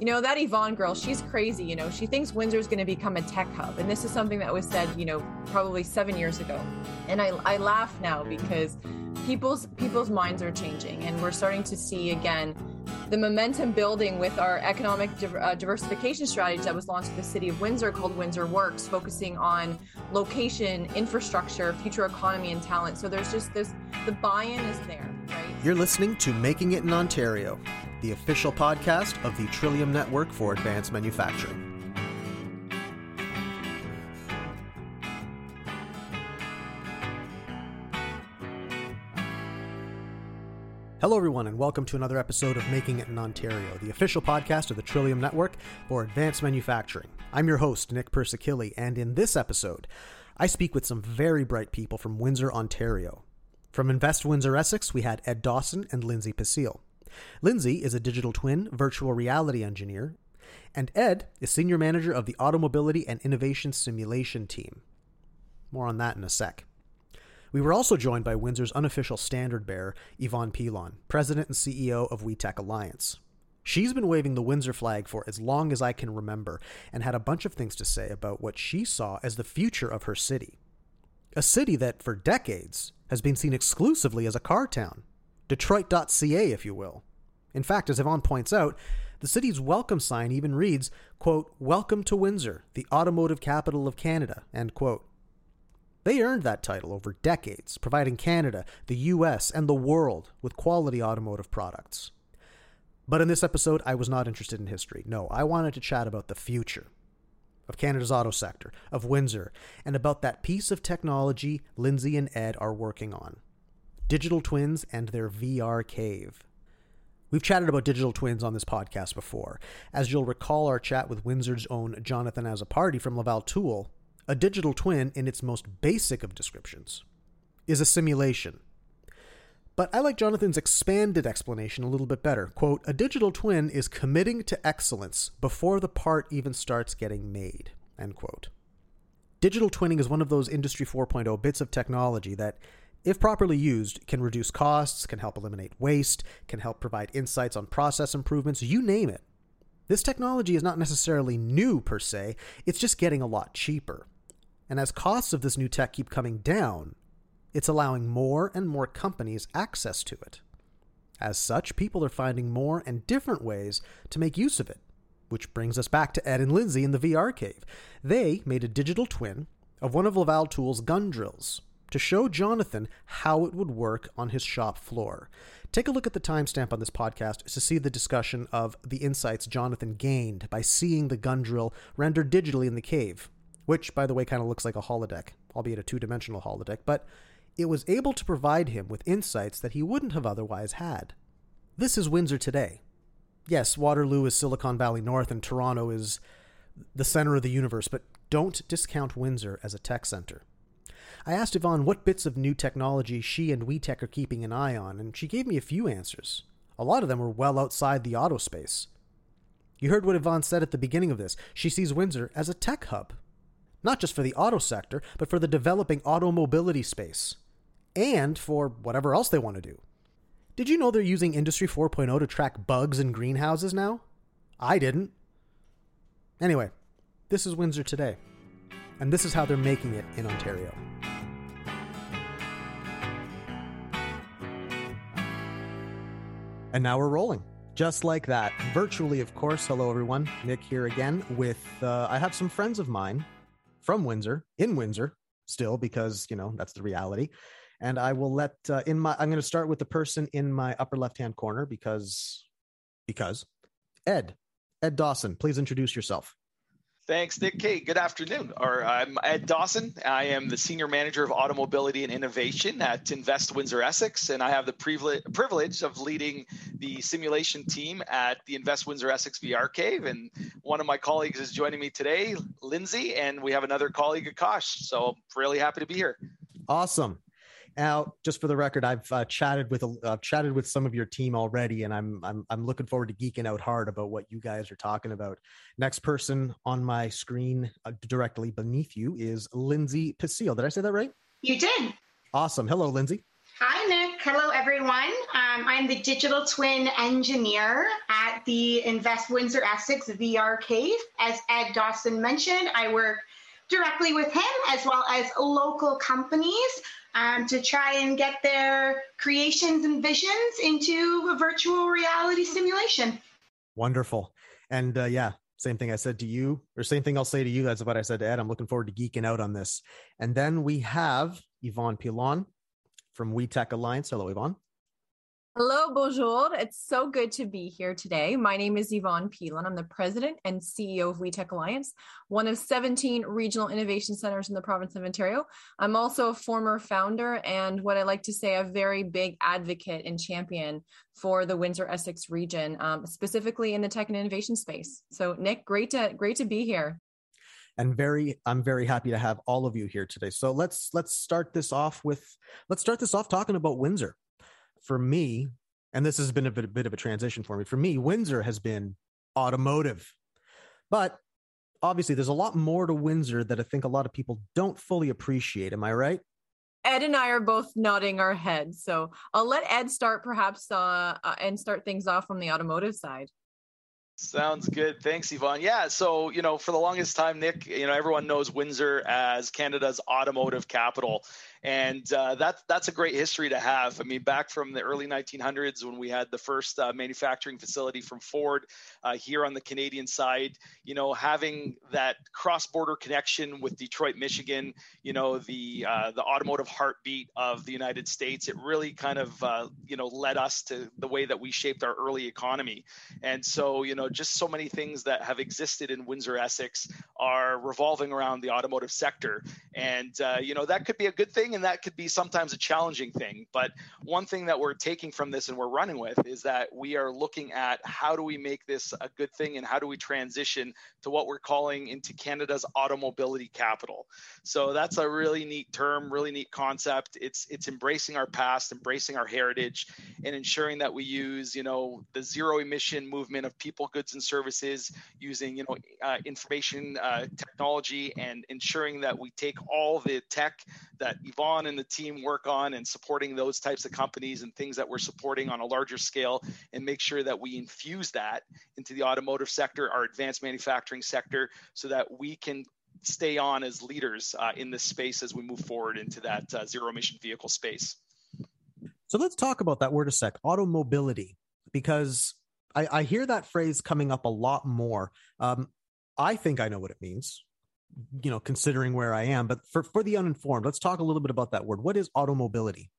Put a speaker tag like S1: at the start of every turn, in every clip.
S1: you know, that Yvonne girl, she's crazy. You know, she thinks Windsor's going to become a tech hub. And this is something that was said, you know, probably seven years ago. And I, I laugh now because people's people's minds are changing and we're starting to see again the momentum building with our economic uh, diversification strategy that was launched with the city of Windsor called Windsor Works, focusing on location, infrastructure, future economy, and talent. So there's just this the buy-in is there, right?
S2: You're listening to Making It in Ontario, the official podcast of the Trillium Network for Advanced Manufacturing. Hello, everyone, and welcome to another episode of Making It in Ontario, the official podcast of the Trillium Network for Advanced Manufacturing. I'm your host, Nick Persakilli, and in this episode, I speak with some very bright people from Windsor, Ontario. From Invest Windsor Essex, we had Ed Dawson and Linsey Pasile. Linsey is a digital twin virtual reality engineer, and Ed is senior manager of the Automobility and Innovation Simulation team. More on that in a sec. We were also joined by Windsor's unofficial standard bearer, Yvonne Pilon, president and CEO of WeTech Alliance. She's been waving the Windsor flag for as long as I can remember and had a bunch of things to say about what she saw as the future of her city. A city that, for decades, has been seen exclusively as a car town. Detroit.ca, if you will. In fact, as Yvonne points out, the city's welcome sign even reads, quote, Welcome to Windsor, the automotive capital of Canada, end quote. They earned that title over decades, providing Canada, the US, and the world with quality automotive products. But in this episode, I was not interested in history. No, I wanted to chat about the future of Canada's auto sector, of Windsor, and about that piece of technology Linsey and Ed are working on digital twins and their VR cave. We've chatted about digital twins on this podcast before. As you'll recall our chat with Windsor's own Jonathan Azzopardi from Laval Tool, a digital twin, in its most basic of descriptions, is a simulation. But I like Jonathan's expanded explanation a little bit better. Quote, a digital twin is committing to excellence before the part even starts getting made. End quote. Digital twinning is one of those Industry 4.0 bits of technology that, if properly used, can reduce costs, can help eliminate waste, can help provide insights on process improvements, you name it. This technology is not necessarily new per se, it's just getting a lot cheaper. And as costs of this new tech keep coming down, it's allowing more and more companies access to it. As such, people are finding more and different ways to make use of it. Which brings us back to Ed and Linsey in the VR cave. They made a digital twin of one of Laval Tool's gun drills to show Jonathan how it would work on his shop floor. Take a look at the timestamp on this podcast to see the discussion of the insights Jonathan gained by seeing the gun drill rendered digitally in the cave which, by the way, kind of looks like a holodeck, albeit a two dimensional holodeck, but it was able to provide him with insights that he wouldn't have otherwise had. This is Windsor today. Yes, Waterloo is Silicon Valley North and Toronto is the center of the universe, but don't discount Windsor as a tech center. I asked Yvonne what bits of new technology she and WeTech are keeping an eye on, and she gave me a few answers. A lot of them were well outside the auto space. You heard what Yvonne said at the beginning of this. She sees Windsor as a tech hub not just for the auto sector, but for the developing automobility space, and for whatever else they want to do. Did you know they're using Industry 4.0 to track bugs in greenhouses now? I didn't. Anyway, this is Windsor today, and this is how they're making it in Ontario. And now we're rolling. Just like that. Virtually, of course. Hello, everyone. Nick here again with, uh, I have some friends of mine from Windsor, in Windsor, still, because, you know, that's the reality. And I will let, uh, in my, I'm going to start with the person in my upper left hand corner because, because Ed, Ed Dawson, please introduce yourself.
S3: Thanks, Nick. Hey, good afternoon. Or I'm Ed Dawson. I am the Senior Manager of Automobility and Innovation at Invest Windsor Essex, and I have the privilege of leading the simulation team at the Invest Windsor Essex VR Cave. And one of my colleagues is joining me today, Linsey, and we have another colleague, Akash. So I'm really happy to be here.
S2: Awesome. Now, just for the record, I've uh, chatted with uh, chatted with some of your team already, and I'm I'm I'm looking forward to geeking out hard about what you guys are talking about. Next person on my screen, uh, directly beneath you, is Linsey Pasile. Did I say that right?
S4: You did.
S2: Awesome. Hello, Linsey.
S4: Hi, Nick. Hello, everyone. Um, I'm the digital twin engineer at the Invest Windsor Essex VR Cave. As Ed Dawson mentioned, I work directly with him as well as local companies um, to try and get their creations and visions into a virtual reality simulation.
S2: Wonderful. And uh, yeah, same thing I said to you, or same thing I'll say to you. That's what I said to Ed. I'm looking forward to geeking out on this. And then we have Yvonne Pilon from WeTech Alliance. Hello, Yvonne.
S1: Hello, bonjour. It's so good to be here today. My name is Yvonne Pilon. I'm the president and CEO of WeTech Alliance, one of 17 regional innovation centers in the province of Ontario. I'm also a former founder and what I like to say, a very big advocate and champion for the Windsor Essex region, um, specifically in the tech and innovation space. So, Nick, great to great to be here
S2: and very i'm very happy to have all of you here today so let's let's start this off with let's start this off talking about windsor for me, and this has been a bit, a bit of a transition for me, for me, Windsor has been automotive. But obviously, there's a lot more to Windsor that I think a lot of people don't fully appreciate. Am I right?
S1: Ed and I are both nodding our heads. So I'll let Ed start perhaps uh, uh, and start things off from the automotive side.
S3: Sounds good. Thanks, Yvonne. Yeah. So, you know, for the longest time, Nick, you know, everyone knows Windsor as Canada's automotive capital and uh, that's that's a great history to have. I mean, back from the early 1900s when we had the first uh, manufacturing facility from Ford uh, here on the Canadian side, you know, having that cross-border connection with Detroit, Michigan, you know, the uh, the automotive heartbeat of the United States, it really kind of uh, you know led us to the way that we shaped our early economy. And so, you know, just so many things that have existed in Windsor, Essex, are revolving around the automotive sector, and uh, you know that could be a good thing thing and that could be sometimes a challenging thing but one thing that we're taking from this and we're running with is that we are looking at how do we make this a good thing and how do we transition to what we're calling into canada's automobility capital. So that's a really neat term really neat concept. It's it's embracing our past embracing our heritage and ensuring that we use you know the zero emission movement of people goods and services using you know uh, information uh, technology and ensuring that we take all the tech that Yvonne and the team work on and supporting those types of companies and things that we're supporting on a larger scale and make sure that we infuse that into the automotive sector, our advanced manufacturing sector, so that we can stay on as leaders uh, in this space as we move forward into that uh, zero emission vehicle space.
S2: So let's talk about that word a sec, automobility, because I, I hear that phrase coming up a lot more. Um, I think I know what it means you know, considering where I am. But for, for the uninformed, let's talk a little bit about that word. What is automobility?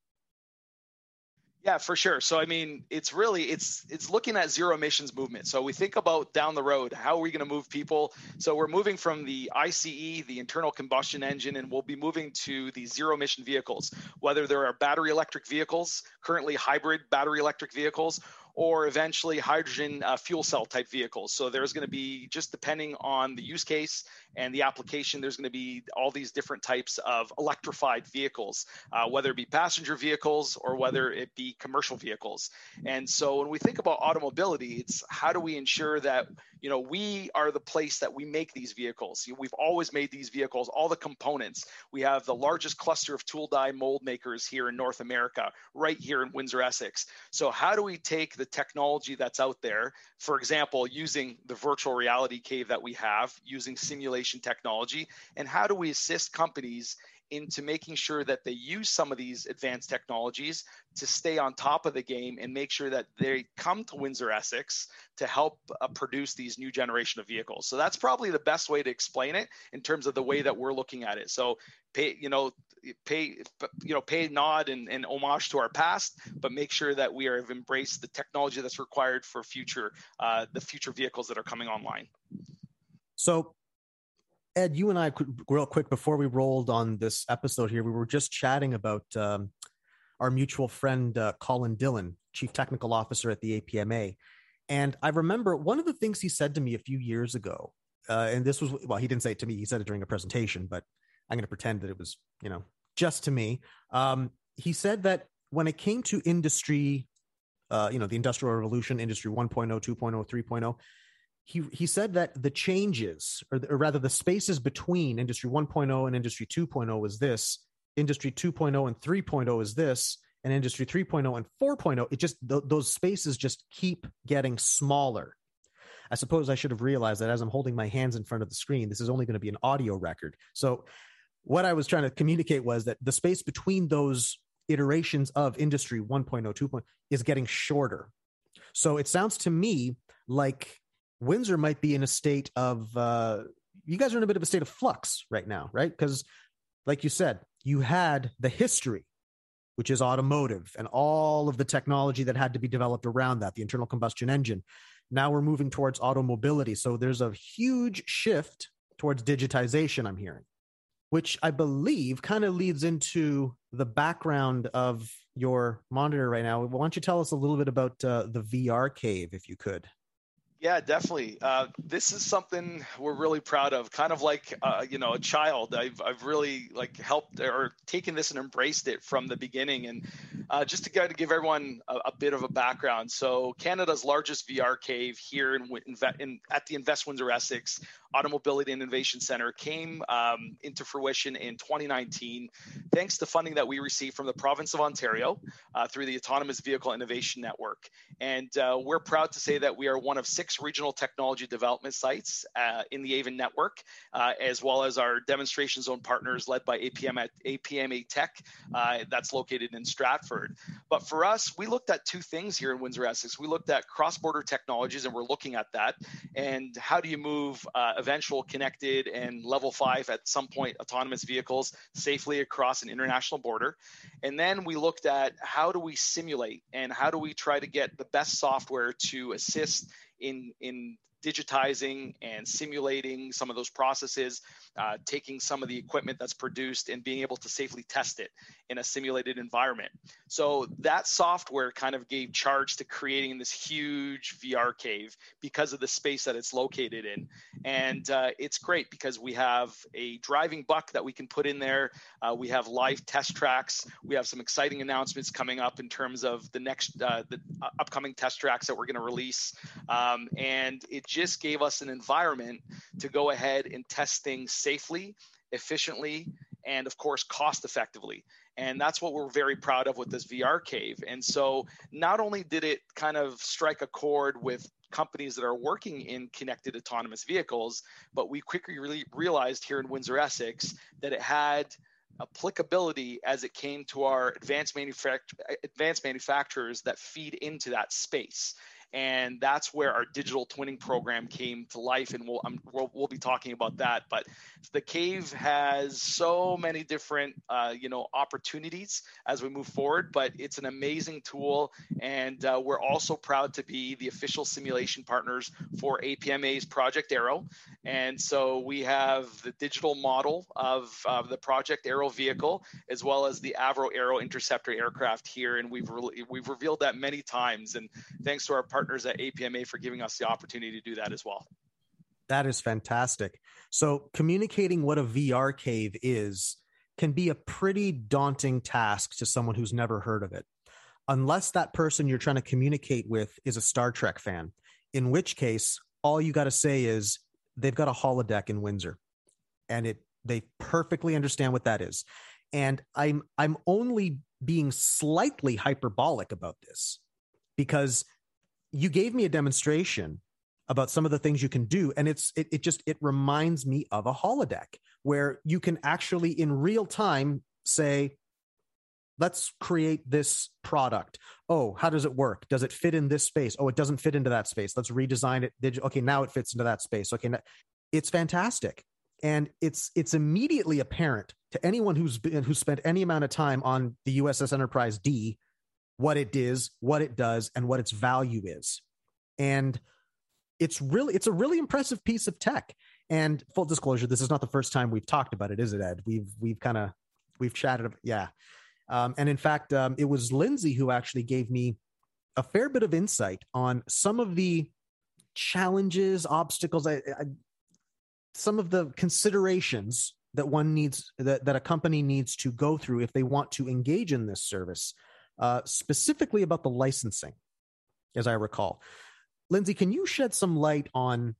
S3: Yeah, for sure. So I mean, it's really it's it's looking at zero emissions movement. So we think about down the road, how are we going to move people? So we're moving from the ICE, the internal combustion engine, and we'll be moving to the zero emission vehicles, whether there are battery electric vehicles, currently hybrid battery electric vehicles, or eventually hydrogen uh, fuel cell type vehicles. So there's going to be just depending on the use case and the application, there's going to be all these different types of electrified vehicles, uh, whether it be passenger vehicles or whether it be commercial vehicles. And so when we think about automobility, it's how do we ensure that you know we are the place that we make these vehicles. We've always made these vehicles, all the components. We have the largest cluster of tool die mold makers here in North America, right here in Windsor, Essex. So how do we take the technology that's out there, for example, using the virtual reality cave that we have, using simulation technology, and how do we assist companies into making sure that they use some of these advanced technologies to stay on top of the game and make sure that they come to Windsor Essex to help uh, produce these new generation of vehicles. So that's probably the best way to explain it in terms of the way that we're looking at it. So pay, you know, pay, you know, pay nod and, and homage to our past, but make sure that we have embraced the technology that's required for future, uh, the future vehicles that are coming online.
S2: So Ed, you and I, real quick before we rolled on this episode here, we were just chatting about um, our mutual friend uh, Colin Dhillon, Chief Technical Officer at the APMA. And I remember one of the things he said to me a few years ago, uh, and this was, well, he didn't say it to me, he said it during a presentation, but I'm going to pretend that it was, you know, just to me. Um, he said that when it came to industry, uh, you know, the industrial revolution, industry 1.0, 2.0, 3.0, he he said that the changes or, or rather the spaces between industry 1.0 and industry 2.0 is this industry 2.0 and 3.0 is this and Industry 3.0 and 4.0, it just th- those spaces just keep getting smaller. I suppose I should have realized that as I'm holding my hands in front of the screen, this is only going to be an audio record. So what I was trying to communicate was that the space between those iterations of industry 1.0 2.0 is getting shorter. So it sounds to me like Windsor might be in a state of uh, you guys are in a bit of a state of flux right now, right? Because like you said, you had the history which is automotive and all of the technology that had to be developed around that, the internal combustion engine. Now we're moving towards automobility. So there's a huge shift towards digitization, I'm hearing, which I believe kind of leads into the background of your monitor right now. Why don't you tell us a little bit about uh, the VR cave, if you could?
S3: Yeah, definitely. Uh, this is something we're really proud of. Kind of like uh, you know a child. I've I've really like helped or taken this and embraced it from the beginning. And uh, just to, to give everyone a, a, bit of a background, so Canada's largest VR cave here in, in, in at the Invest Windsor Essex Automobility Innovation Center came um, into fruition in 2019, thanks to funding that we received from the province of Ontario uh, through the Autonomous Vehicle Innovation Network. And uh, we're proud to say that we are one of six regional technology development sites uh, in the AVIN network, uh, as well as our demonstration zone partners led by APM at APMA Tech, uh, that's located in Stratford. But for us, we looked at two things here in Windsor Essex. We looked at cross-border technologies, and we're looking at that, and how do you move uh, eventual connected and level five at some point autonomous vehicles safely across an international border. And then we looked at how do we simulate and how do we try to get the best software to assist in in digitizing and simulating some of those processes, uh, taking some of the equipment that's produced and being able to safely test it in a simulated environment. So that software kind of gave charge to creating this huge VR cave because of the space that it's located in. And uh, it's great because we have a driving buck that we can put in there. Uh, we have live test tracks. We have some exciting announcements coming up in terms of the next, uh, the upcoming test tracks that we're going to release. Um, and it just gave us an environment to go ahead and test things safely, efficiently, and of course, cost effectively. And that's what we're very proud of with this VR cave. And so, not only did it kind of strike a chord with companies that are working in connected autonomous vehicles, but we quickly really realized here in Windsor Essex that it had applicability as it came to our advanced, manufact- advanced manufacturers that feed into that space and that's where our digital twinning program came to life and we'll, we'll, we'll, be talking about that but the cave has so many different uh, you know opportunities as we move forward but it's an amazing tool and uh, we're also proud to be the official simulation partners for apma's project Arrow. and so we have the digital model of uh, the project Arrow vehicle as well as the avro Arrow interceptor aircraft here and we've re- we've revealed that many times and thanks to our partner partners at APMA for giving us the opportunity to do that as well.
S2: That is fantastic. So, communicating what a VR cave is can be a pretty daunting task to someone who's never heard of it, unless that person you're trying to communicate with is a Star Trek fan, in which case, all you got to say is they've got a holodeck in Windsor and it they perfectly understand what that is. And I'm I'm only being slightly hyperbolic about this because you gave me a demonstration about some of the things you can do and it's it, it just it reminds me of a holodeck where you can actually in real time say let's create this product. Oh how does it work? Does it fit in this space? Oh it doesn't fit into that space. Let's redesign it okay now it fits into that space. Okay it's fantastic. And it's it's immediately apparent to anyone who's been who's spent any amount of time on the uss enterprise d what it is, what it does, and what its value is. And it's really it's a really impressive piece of tech. And full disclosure, this is not the first time we've talked about it, is it, Ed? We've we've kind of we've chatted, yeah. Um, and in fact, um, it was Linsey who actually gave me a fair bit of insight on some of the challenges, obstacles, I, I, some of the considerations that one needs that, that a company needs to go through if they want to engage in this service uh, specifically about the licensing, as I recall. Linsey, can you shed some light on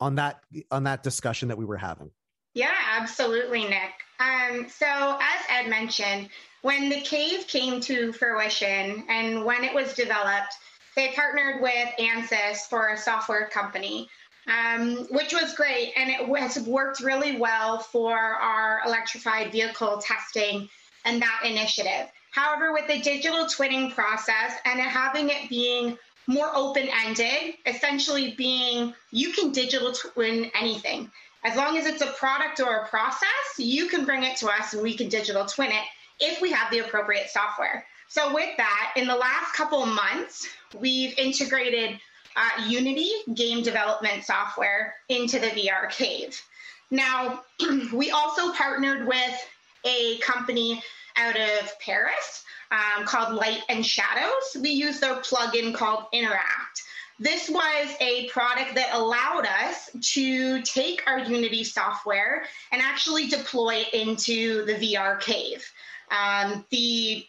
S2: on that on that discussion that we were having?
S4: Yeah, absolutely, Nick. Um, so, as Ed mentioned, when the cave came to fruition and when it was developed, they partnered with Ansys for a software company, um, which was great. And it has worked really well for our electrified vehicle testing and that initiative. However, with the digital twinning process and having it being more open ended, essentially being you can digital twin anything. As long as it's a product or a process, you can bring it to us and we can digital twin it if we have the appropriate software. So, with that, in the last couple months, we've integrated uh, Unity game development software into the VR Cave. Now, we also partnered with a company out of Paris um, called Light and Shadows. We use their plugin called Interact. This was a product that allowed us to take our Unity software and actually deploy it into the VR cave. Um, the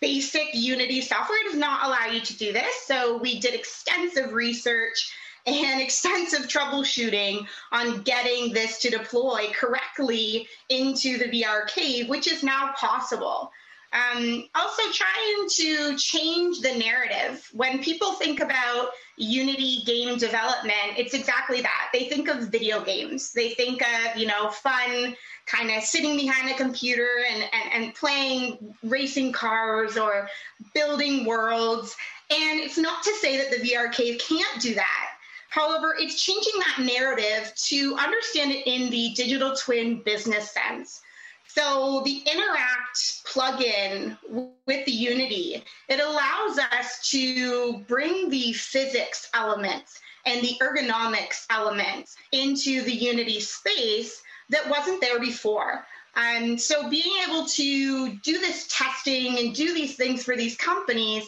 S4: basic Unity software does not allow you to do this, so we did extensive research and extensive troubleshooting on getting this to deploy correctly into the VR cave, which is now possible. Um, also, trying to change the narrative. When people think about Unity game development, it's exactly that. They think of video games. They think of, you know, fun, kind of sitting behind a computer and, and, and playing racing cars or building worlds. And it's not to say that the VR cave can't do that. However, it's changing that narrative to understand it in the digital twin business sense. So the Interact plugin with the Unity, it allows us to bring the physics elements and the ergonomics elements into the Unity space that wasn't there before. And so being able to do this testing and do these things for these companies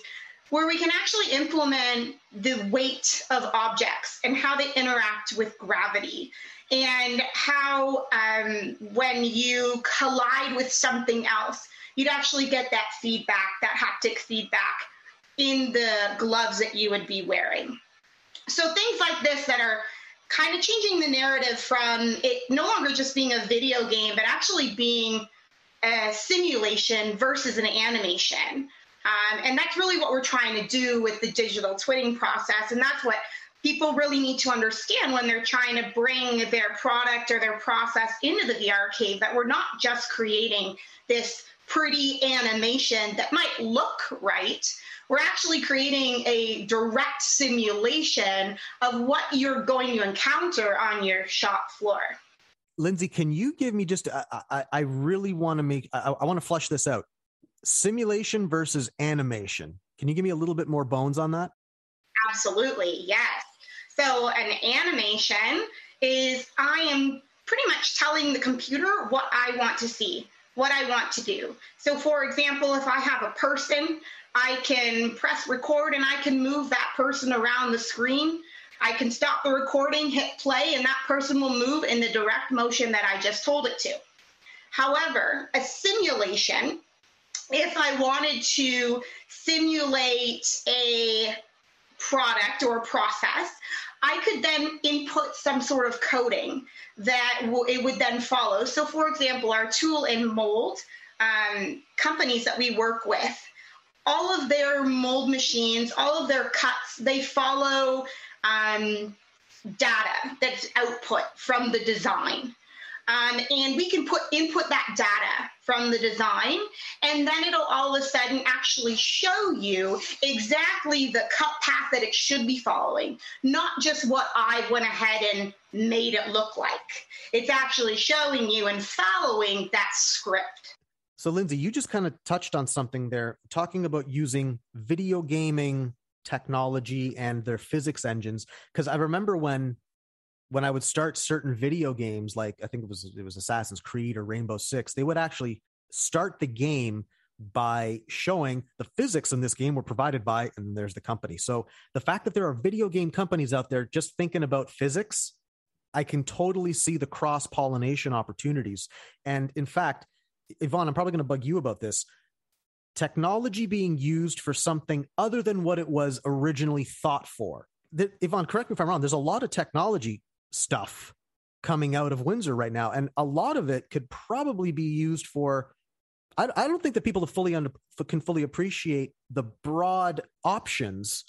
S4: where we can actually implement the weight of objects and how they interact with gravity and how um, when you collide with something else, you'd actually get that feedback, that haptic feedback in the gloves that you would be wearing. So things like this that are kind of changing the narrative from it no longer just being a video game, but actually being a simulation versus an animation. Um, and that's really what we're trying to do with the digital twinning process. And that's what people really need to understand when they're trying to bring their product or their process into the VR cave that we're not just creating this pretty animation that might look right. We're actually creating a direct simulation of what you're going to encounter on your shop floor.
S2: Linsey, can you give me just, I, I really want to make, I, I want to flush this out. Simulation versus animation. Can you give me a little bit more bones on that?
S4: Absolutely, yes. So, an animation is I am pretty much telling the computer what I want to see, what I want to do. So, for example, if I have a person, I can press record and I can move that person around the screen. I can stop the recording, hit play, and that person will move in the direct motion that I just told it to. However, a simulation, if I wanted to simulate a product or process, I could then input some sort of coding that w- it would then follow. So, for example, our tool and mold um, companies that we work with, all of their mold machines, all of their cuts, they follow um, data that's output from the design. Um, and we can put input that data from the design, and then it'll all of a sudden actually show you exactly the cut path that it should be following, not just what I went ahead and made it look like. It's actually showing you and following that script.
S2: So, Linsey, you just kind of touched on something there, talking about using video gaming technology and their physics engines. Because I remember when when I would start certain video games, like I think it was it was Assassin's Creed or Rainbow Six, they would actually start the game by showing the physics in this game were provided by, and there's the company. So the fact that there are video game companies out there just thinking about physics, I can totally see the cross pollination opportunities. And in fact, Yvonne, I'm probably going to bug you about this. Technology being used for something other than what it was originally thought for. That, Yvonne, correct me if I'm wrong. There's a lot of technology stuff coming out of Windsor right now, and a lot of it could probably be used for. I, I don't think that people fully under, can fully appreciate the broad options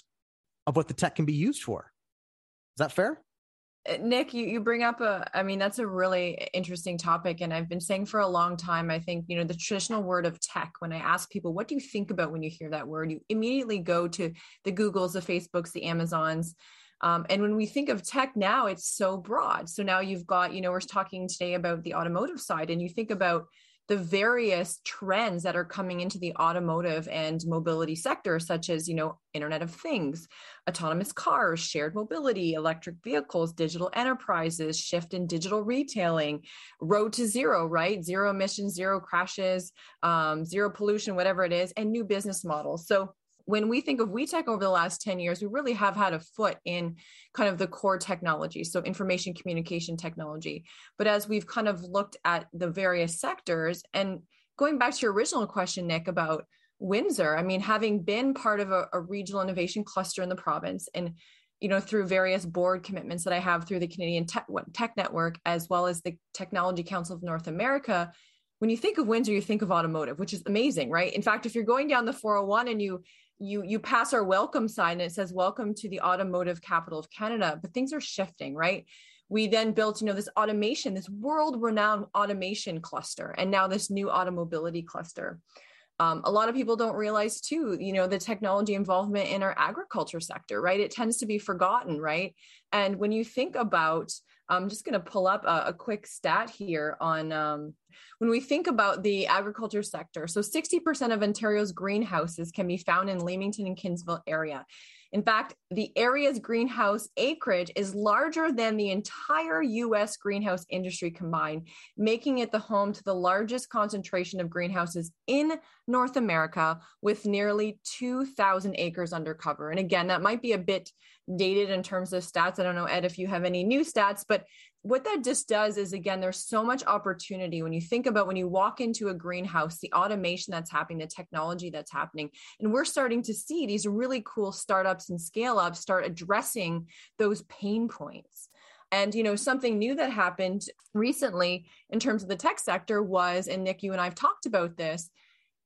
S2: of what the tech can be used for. Is that fair?
S1: Uh, Nick, you, you bring up a, I mean, that's a really interesting topic. And I've been saying for a long time, I think, you know, the traditional word of tech, when I ask people, what do you think about when you hear that word? You immediately go to the Googles, the Facebooks, the Amazons. Um, and when we think of tech now, it's so broad. So now you've got, you know, we're talking today about the automotive side, and you think about the various trends that are coming into the automotive and mobility sector such as you know internet of things autonomous cars shared mobility electric vehicles digital enterprises shift in digital retailing road to zero right zero emissions zero crashes um, zero pollution whatever it is and new business models so when we think of WeTech over the last 10 years, we really have had a foot in kind of the core technology, so information communication technology. But as we've kind of looked at the various sectors, and going back to your original question, Nick, about Windsor, I mean, having been part of a, a regional innovation cluster in the province and you know through various board commitments that i have through the canadian tech, tech network as well as the technology council of north america when you think of windsor you think of automotive which is amazing right in fact if you're going down the 401 and you you you pass our welcome sign and it says welcome to the automotive capital of canada. But things are shifting right? We then built you know this automation this world renowned automation cluster and now this new automobility cluster. Um, a lot of people don't realize too you know the technology involvement in our agriculture sector right? It tends to be forgotten right? And when you think about I'm just going to pull up a, a, quick stat here on um, when we think about the agriculture sector. So 60% of Ontario's greenhouses can be found in Leamington and Kingsville area. In fact, the area's greenhouse acreage is larger than the entire US greenhouse industry combined, making it the home to the largest concentration of greenhouses in North America with nearly 2,000 acres under cover. And again, that might be a bit dated in terms of stats. I don't know, Ed, if you have any new stats, but what that just does is again there's so much opportunity. When you think about when you walk into a greenhouse the automation that's happening the technology that's happening and we're starting to see these really cool startups and scale ups start addressing those pain points. And you know something new that happened recently in terms of the tech sector was and nick you and i've talked about this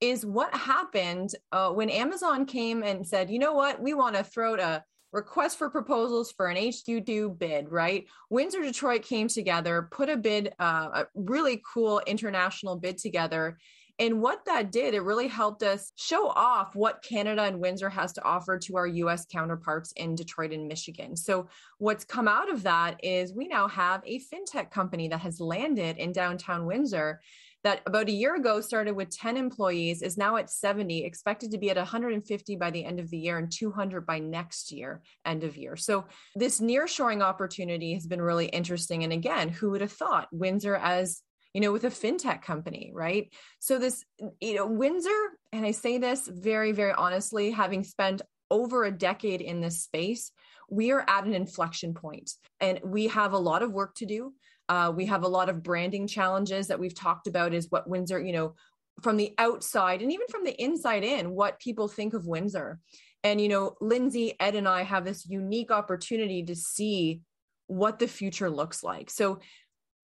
S1: is what happened uh, when amazon came and said you know what? We want to throw a request for proposals for an HQ2 bid, right? Windsor Detroit came together, put a bid, uh, a really cool international bid together. And what that did, it really helped us show off what Canada and Windsor has to offer to our US counterparts in Detroit and Michigan. So, what's come out of that is we now have a fintech company that has landed in downtown Windsor that about a year ago started with 10 employees is now at 70 expected to be at 150 by the end of the year and 200 by next year end of year. So this nearshoring opportunity has been really interesting. And again who would have thought windsor as you know with a fintech company right? So this you know windsor and i say this very very honestly having spent over a decade in this space we are at an inflection point and we have a lot of work to do uh, we have a lot of branding challenges that we've talked about is what Windsor, you know, from the outside and even from the inside in, what people think of Windsor. And, you know, Linsey, Ed, and I have this unique opportunity to see what the future looks like. So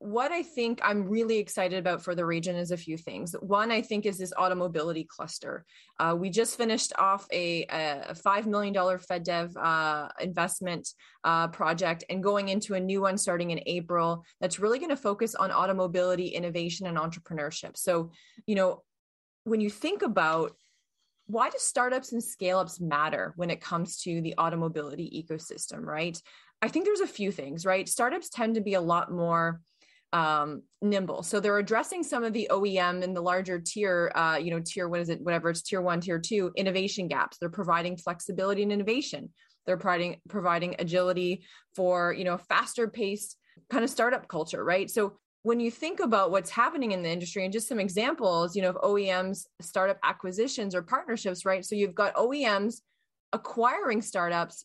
S1: what I think I'm really excited about for the region is a few things. One, I think, is this automobility cluster. Uh, we just finished off a, a $5 million FedDev uh, investment uh, project and going into a new one starting in April that's really going to focus on automobility innovation and entrepreneurship. So, you know, when you think about why do startups and scale ups matter when it comes to the automobility ecosystem, right? I think there's a few things, right? Startups tend to be a lot more um, nimble. So they're addressing some of the OEM and the larger tier, uh, you know, tier, what is it, whatever it's tier one, tier two innovation gaps. They're providing flexibility and innovation. They're providing, providing agility for, you know, faster paced kind of startup culture, right? So when you think about what's happening in the industry and just some examples, you know, of OEMs, startup acquisitions or partnerships, right? So you've got OEMs acquiring startups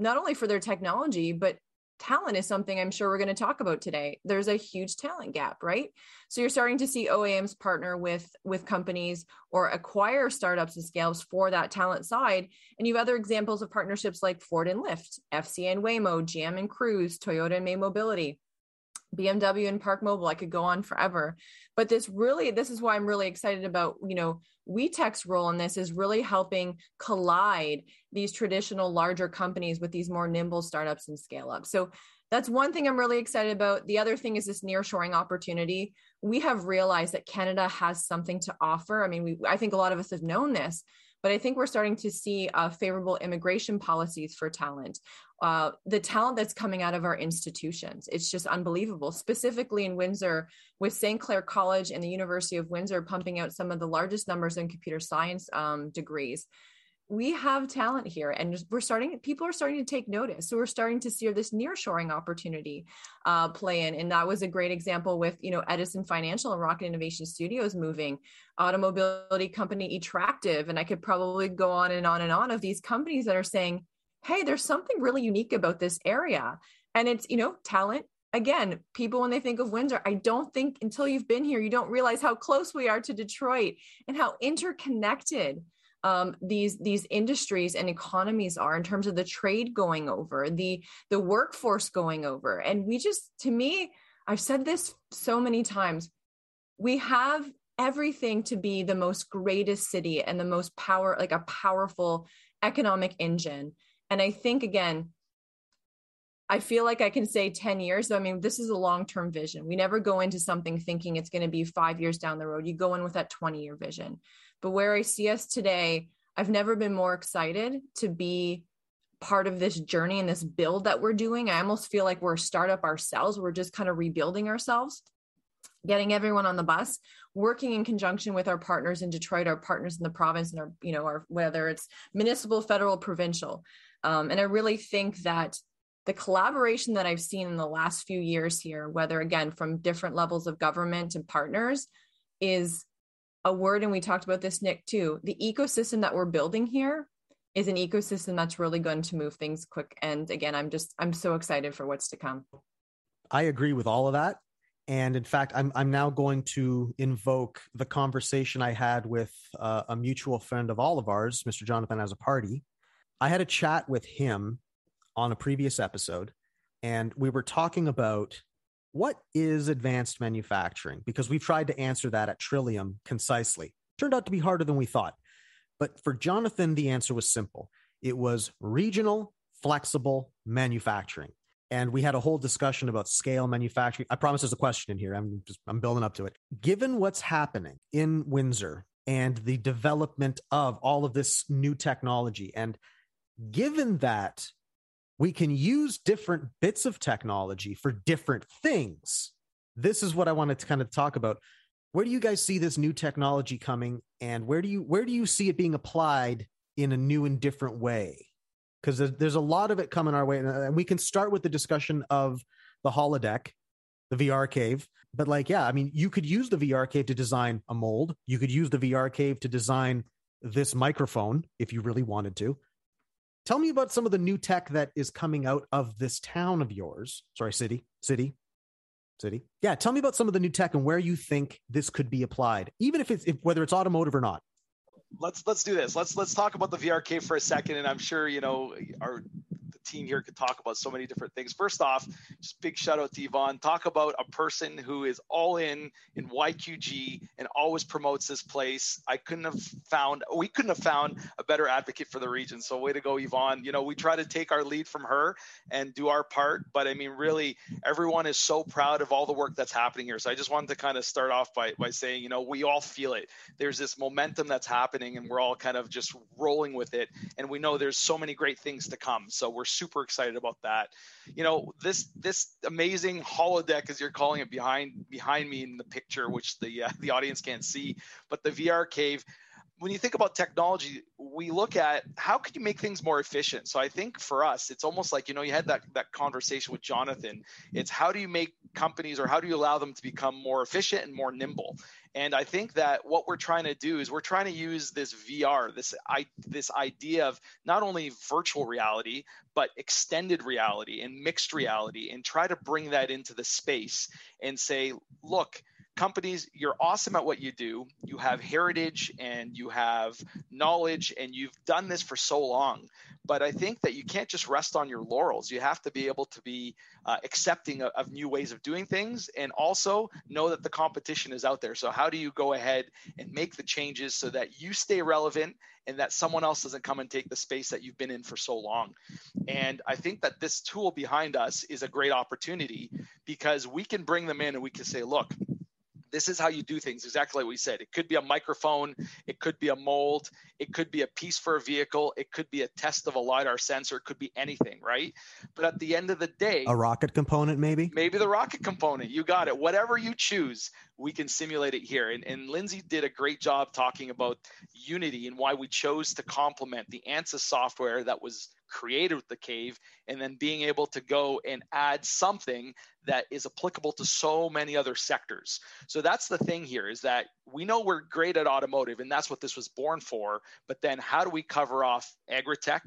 S1: not only for their technology, but talent is something I'm sure we're going to talk about today. There's a huge talent gap, right? So you're starting to see OEMs partner with with companies or acquire startups and scales for that talent side. And you have other examples of partnerships like Ford and Lyft, FCA and Waymo, GM and Cruise, Toyota and May Mobility. BMW and Park Mobile. I could go on forever. But this really, this is why I'm really excited about, you know, WeTech's role in this is really helping collide these traditional larger companies with these more nimble startups and scale up. So that's one thing I'm really excited about. The other thing is this nearshoring opportunity. We have realized that Canada has something to offer. I mean, we, I think a lot of us have known this, but I think we're starting to see uh, favorable immigration policies for talent. Uh, the talent that's coming out of our institutions, it's just unbelievable. Specifically in Windsor, with St. Clair College and the University of Windsor pumping out some of the largest numbers in computer science um, degrees we have talent here and we're starting people are starting to take notice so we're starting to see this nearshoring opportunity uh, play in and that was a great example with you know edison financial and rocket innovation studios moving automobility company Etractive and i could probably go on and on and on of these companies that are saying hey there's something really unique about this area. And it's you know talent. Again, people when they think of Windsor, I don't think until you've been here, you don't realize how close we are to Detroit and how interconnected um, these these industries and economies are in terms of the trade going over, the the workforce going over, and we just, to me, I've said this so many times, we have everything to be the most greatest city and the most power, like a powerful economic engine. And I think again, I feel like I can say 10 years. I mean, this is a long term vision. We never go into something thinking it's going to be five years down the road. You go in with that 20 year vision. But where I see us today, I've never been more excited to be part of this journey and this build that we're doing. I almost feel like we're a startup ourselves. We're just kind of rebuilding ourselves, getting everyone on the bus, working in conjunction with our partners in Detroit, our partners in the province, and our, you know, our whether it's municipal, federal, provincial. Um, and I really think that the collaboration that I've seen in the last few years here, whether again from different levels of government and partners, is a word, and we talked about this, Nick, too. The ecosystem that we're building here is an ecosystem that's really going to move things quick. And again, I'm just, I'm so excited for what's to come.
S2: I agree with all of that. And in fact, I'm I'm now going to invoke the conversation I had with uh, a mutual friend of all of ours, Mr. Jonathan, Azzopardi. I had a chat with him on a previous episode, and we were talking about what is advanced manufacturing? Because we've tried to answer that at Trillium concisely. Turned out to be harder than we thought. But for Jonathan, the answer was simple it was regional, flexible manufacturing. And we had a whole discussion about scale manufacturing. I promise there's a question in here. I'm just I'm building up to it. Given what's happening in Windsor and the development of all of this new technology, and given that we can use different bits of technology for different things. This is what I wanted to kind of talk about. Where do you guys see this new technology coming and where do you where do you see it being applied in a new and different way? Because there's, there's a lot of it coming our way and we can start with the discussion of the holodeck, the VR cave, but like yeah, I mean you could use the VR cave to design a mold. You could use the VR cave to design this microphone if you really wanted to. Tell me about some of the new tech that is coming out of this town of yours. Sorry, city, city, city. Yeah, tell me about some of the new tech and where you think this could be applied, even if it's if, whether it's automotive or not.
S3: Let's let's do this. Let's let's talk about the VR cave for a second, and I'm sure you know our team mm-hmm. here could talk about so many different things. First off, just big shout out to Yvonne. Talk about a person who is all in in YQG and always promotes this place. I couldn't have found, we couldn't have found a better advocate for the region. So way to go, Yvonne. You know, we try to take our lead from her and do our part, but I mean, really, everyone is so proud of all the work that's happening here. So I just wanted to kind of start off by by saying, you know, we all feel it. There's this momentum that's happening, and we're all kind of just rolling with it. And we know there's so many great things to come. So we're super excited about that. You know, this this amazing holodeck, as you're calling it, behind behind me in the picture, which the uh, the audience can't see, but the VR cave when you think about technology, we look at how can you make things more efficient. So I think for us, it's almost like you know you had that that conversation with Jonathan. It's how do you make companies or how do you allow them to become more efficient and more nimble? And I think that what we're trying to do is we're trying to use this VR, this I, this idea of not only virtual reality but extended reality and mixed reality, and try to bring that into the space and say, look companies, you're awesome at what you do. You have heritage and you have knowledge, and you've done this for so long. But I think that you can't just rest on your laurels. You have to be able to be uh, accepting of, of new ways of doing things and also know that the competition is out there. So, how do you go ahead and make the changes so that you stay relevant and that someone else doesn't come and take the space that you've been in for so long? And I think that this tool behind us is a great opportunity because we can bring them in and we can say, look, this is how you do things exactly like we said. It could be a microphone it could be a mold it could be a piece for a vehicle it could be a test of a lidar sensor it could be anything right? But at the end of the day
S2: a rocket component maybe?
S3: Maybe the rocket component you got it. Whatever you choose we can simulate it here. And, and Linsey did a great job talking about unity and why we chose to complement the ansys software that was created the cave and then being able to go and add something that is applicable to so many other sectors. So that's the thing here is that we know we're great at automotive and that's what this was born for, but then how do we cover off agritech?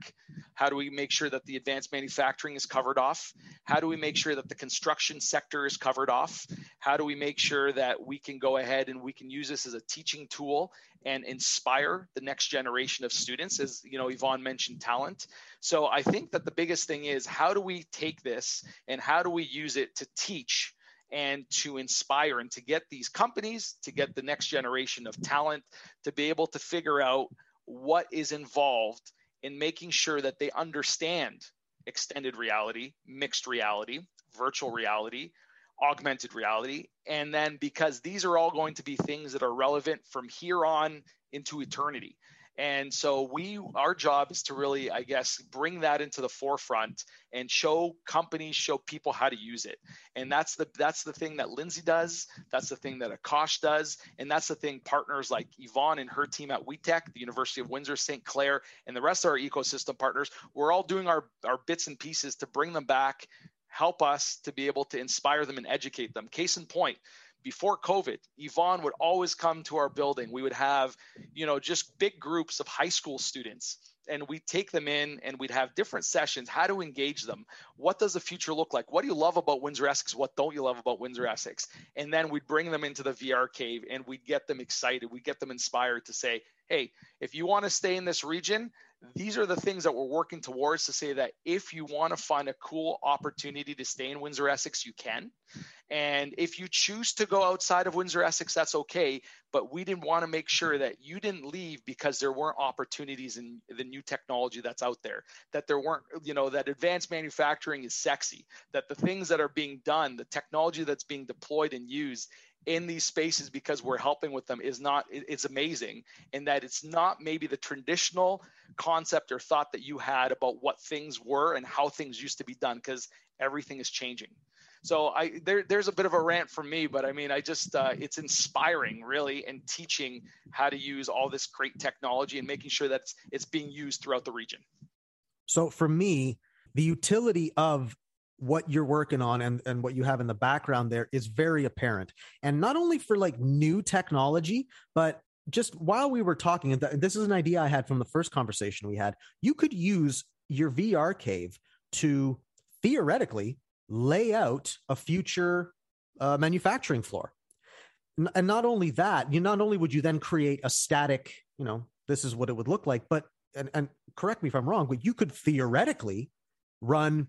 S3: How do we make sure that the advanced manufacturing is covered off? How do we make sure that the construction sector is covered off? How do we make sure that we can go ahead and we can use this as a teaching tool and inspire the next generation of students as you know Yvonne mentioned talent. So I think that the biggest thing is how do we take this and how do we use it to teach and to inspire and to get these companies to get the next generation of talent to be able to figure out what is involved in making sure that they understand extended reality, mixed reality, virtual reality, augmented reality. And then because these are all going to be things that are relevant from here on into eternity. And so we our job is to really, I guess, bring that into the forefront and show companies, show people how to use it. And that's the that's the thing that Linsey does, that's the thing that Akash does, and that's the thing partners like Yvonne and her team at WEtech, the University of Windsor, St. Clair, and the rest of our ecosystem partners, we're all doing our, our bits and pieces to bring them back help us to be able to inspire them and educate them. Case in point, before COVID, Yvonne would always come to our building. We would have, you know, just big groups of high school students and we'd take them in and we'd have different sessions. How to engage them. What does the future look like? What do you love about windsor essex? What don't you love about windsor essex? And then we'd bring them into the vr cave and we'd get them excited. We'd get them inspired to say hey if you want to stay in this region these are the things that we're working towards to say that if you want to find a cool opportunity to stay in Windsor Essex, you can. And if you choose to go outside of Windsor Essex, that's okay. But we didn't want to make sure that you didn't leave because there weren't opportunities in the new technology that's out there, that there weren't, you know, that advanced manufacturing is sexy, that the things that are being done, the technology that's being deployed and used in these spaces because we're helping with them is not it's amazing in that it's not maybe the traditional concept or thought that you had about what things were and how things used to be done because everything is changing. So i there, there's a bit of a rant from me but i mean i just uh, it's inspiring really and teaching how to use all this great technology and making sure that it's, it's being used throughout the region.
S2: So for me the utility of what you're working on and, and what you have in the background there is very apparent. And not only for like new technology, but just while we were talking, and this is an idea I had from the first conversation we had, you could use your VR cave to theoretically lay out a future uh, manufacturing floor. And not only that, you not only would you then create a static, you know, this is what it would look like, but and, and correct me if I'm wrong, but you could theoretically run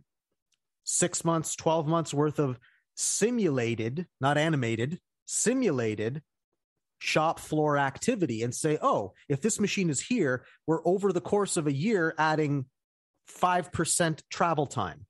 S2: six months, 12 months worth of simulated, not animated, simulated shop floor activity and say, oh, if this machine is here, we're over the course of a year adding 5% travel time,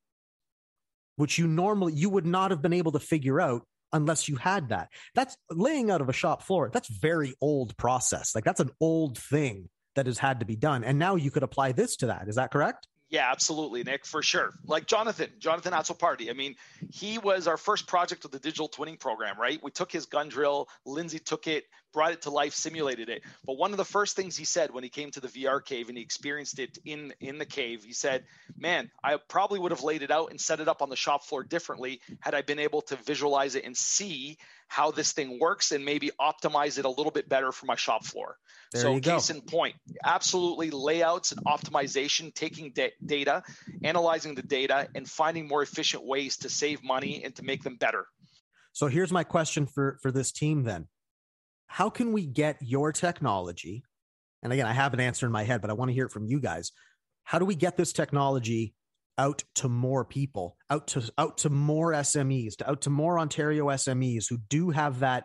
S2: which you normally, you would not have been able to figure out unless you had that. That's laying out of a shop floor. That's very old process. Like that's an old thing that has had to be done. And now you could apply this to that. Is that correct?
S3: Yeah, absolutely, Nick, for sure. Like Jonathan, Jonathan Azzopardi. I mean, he was our first project with the digital twinning program, right? We took his gun drill, Lindsay took it, brought it to life, simulated it. But one of the first things he said when he came to the VR cave and he experienced it in in the cave, he said, "Man, I probably would have laid it out and set it up on the shop floor differently had I been able to visualize it and see how this thing works and maybe optimize it a little bit better for my shop floor. There so, case in point, absolutely layouts and optimization, taking da- data, analyzing the data, and finding more efficient ways to save money and to make them better.
S2: So here's my question for for this team then. How can we get your technology? And again, I have an answer in my head, but I want to hear it from you guys. How do we get this technology out to more people, out to out to more SMEs, to out to more Ontario SMEs who do have that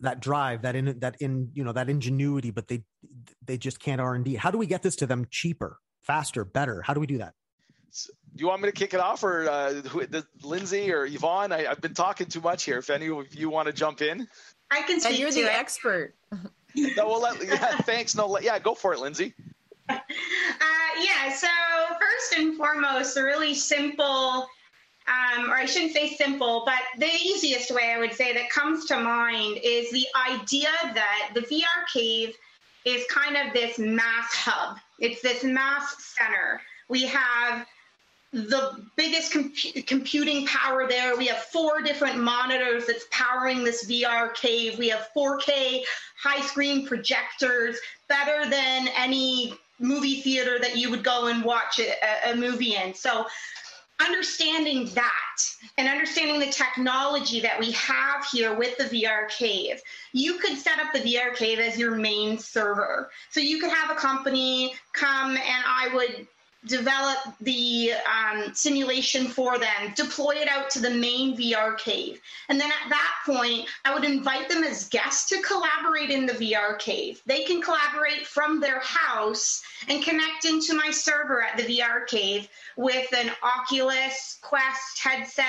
S2: that drive, that in that in you know that ingenuity, but they they just can't R and D. How do we get this to them cheaper, faster, better? How do we do that?
S3: do you want me to kick it off or uh, Linsey or Yvonne? I, have been talking too much here. If any of you want to jump in,
S4: I can speak.
S1: And you're
S4: the
S1: it.
S4: expert.
S3: no, well, let, yeah, thanks. No, let, yeah, go for it, Linsey.
S4: Uh, yeah. So first and foremost, a really simple, um, or I shouldn't say simple, but the easiest way I would say that comes to mind is the idea that the VR cave is kind of this mass hub. It's this mass center. We have the biggest comp- computing power there. We have four different monitors that's powering this VR cave. We have 4K high screen projectors, better than any movie theater that you would go and watch a, a movie in. So, understanding that and understanding the technology that we have here with the VR cave, you could set up the VR cave as your main server. So you could have a company come and I would develop the um, simulation for them, deploy it out to the main VR cave. And then at that point, I would invite them as guests to collaborate in the VR cave. They can collaborate from their house and connect into my server at the VR cave with an Oculus Quest headset,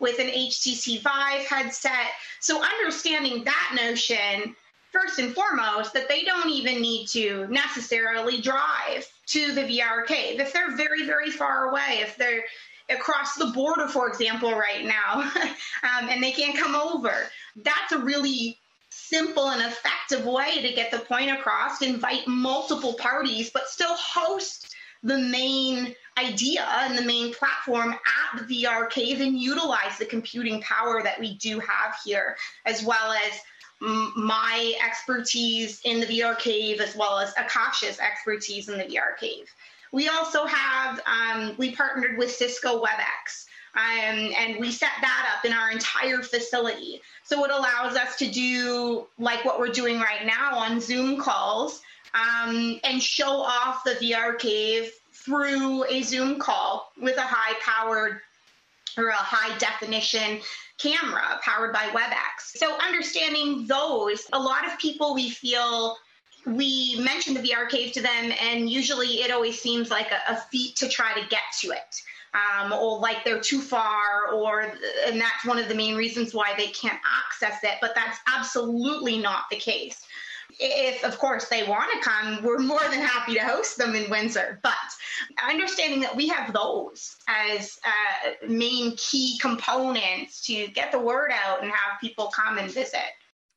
S4: with an HTC Vive headset. So understanding that notion first and foremost that they don't even need to necessarily drive to the VR cave. If they're very, very far away, if they're across the border, for example, right now, um, and they can't come over, that's a really simple and effective way to get the point across, invite multiple parties, but still host the main idea and the main platform at the VR cave and utilize the computing power that we do have here, as well as my expertise in the VR cave as well as Akash's expertise in the VR cave. We also have, um, we partnered with Cisco WebEx. Um, and we set that up in our entire facility. So it allows us to do like what we're doing right now on Zoom calls um, and show off the VR cave through a Zoom call with a high powered or a high definition camera powered by WebEx. So understanding those, a lot of people we feel we mention the VR cave to them, and usually it always seems like a, a feat to try to get to it. Um, or like they're too far, or and that's one of the main reasons why they can't access it. But that's absolutely not the case if of course they want to come, we're more than happy to host them in Windsor. But understanding that we have those as uh, main key components to get the word out and have people come and visit.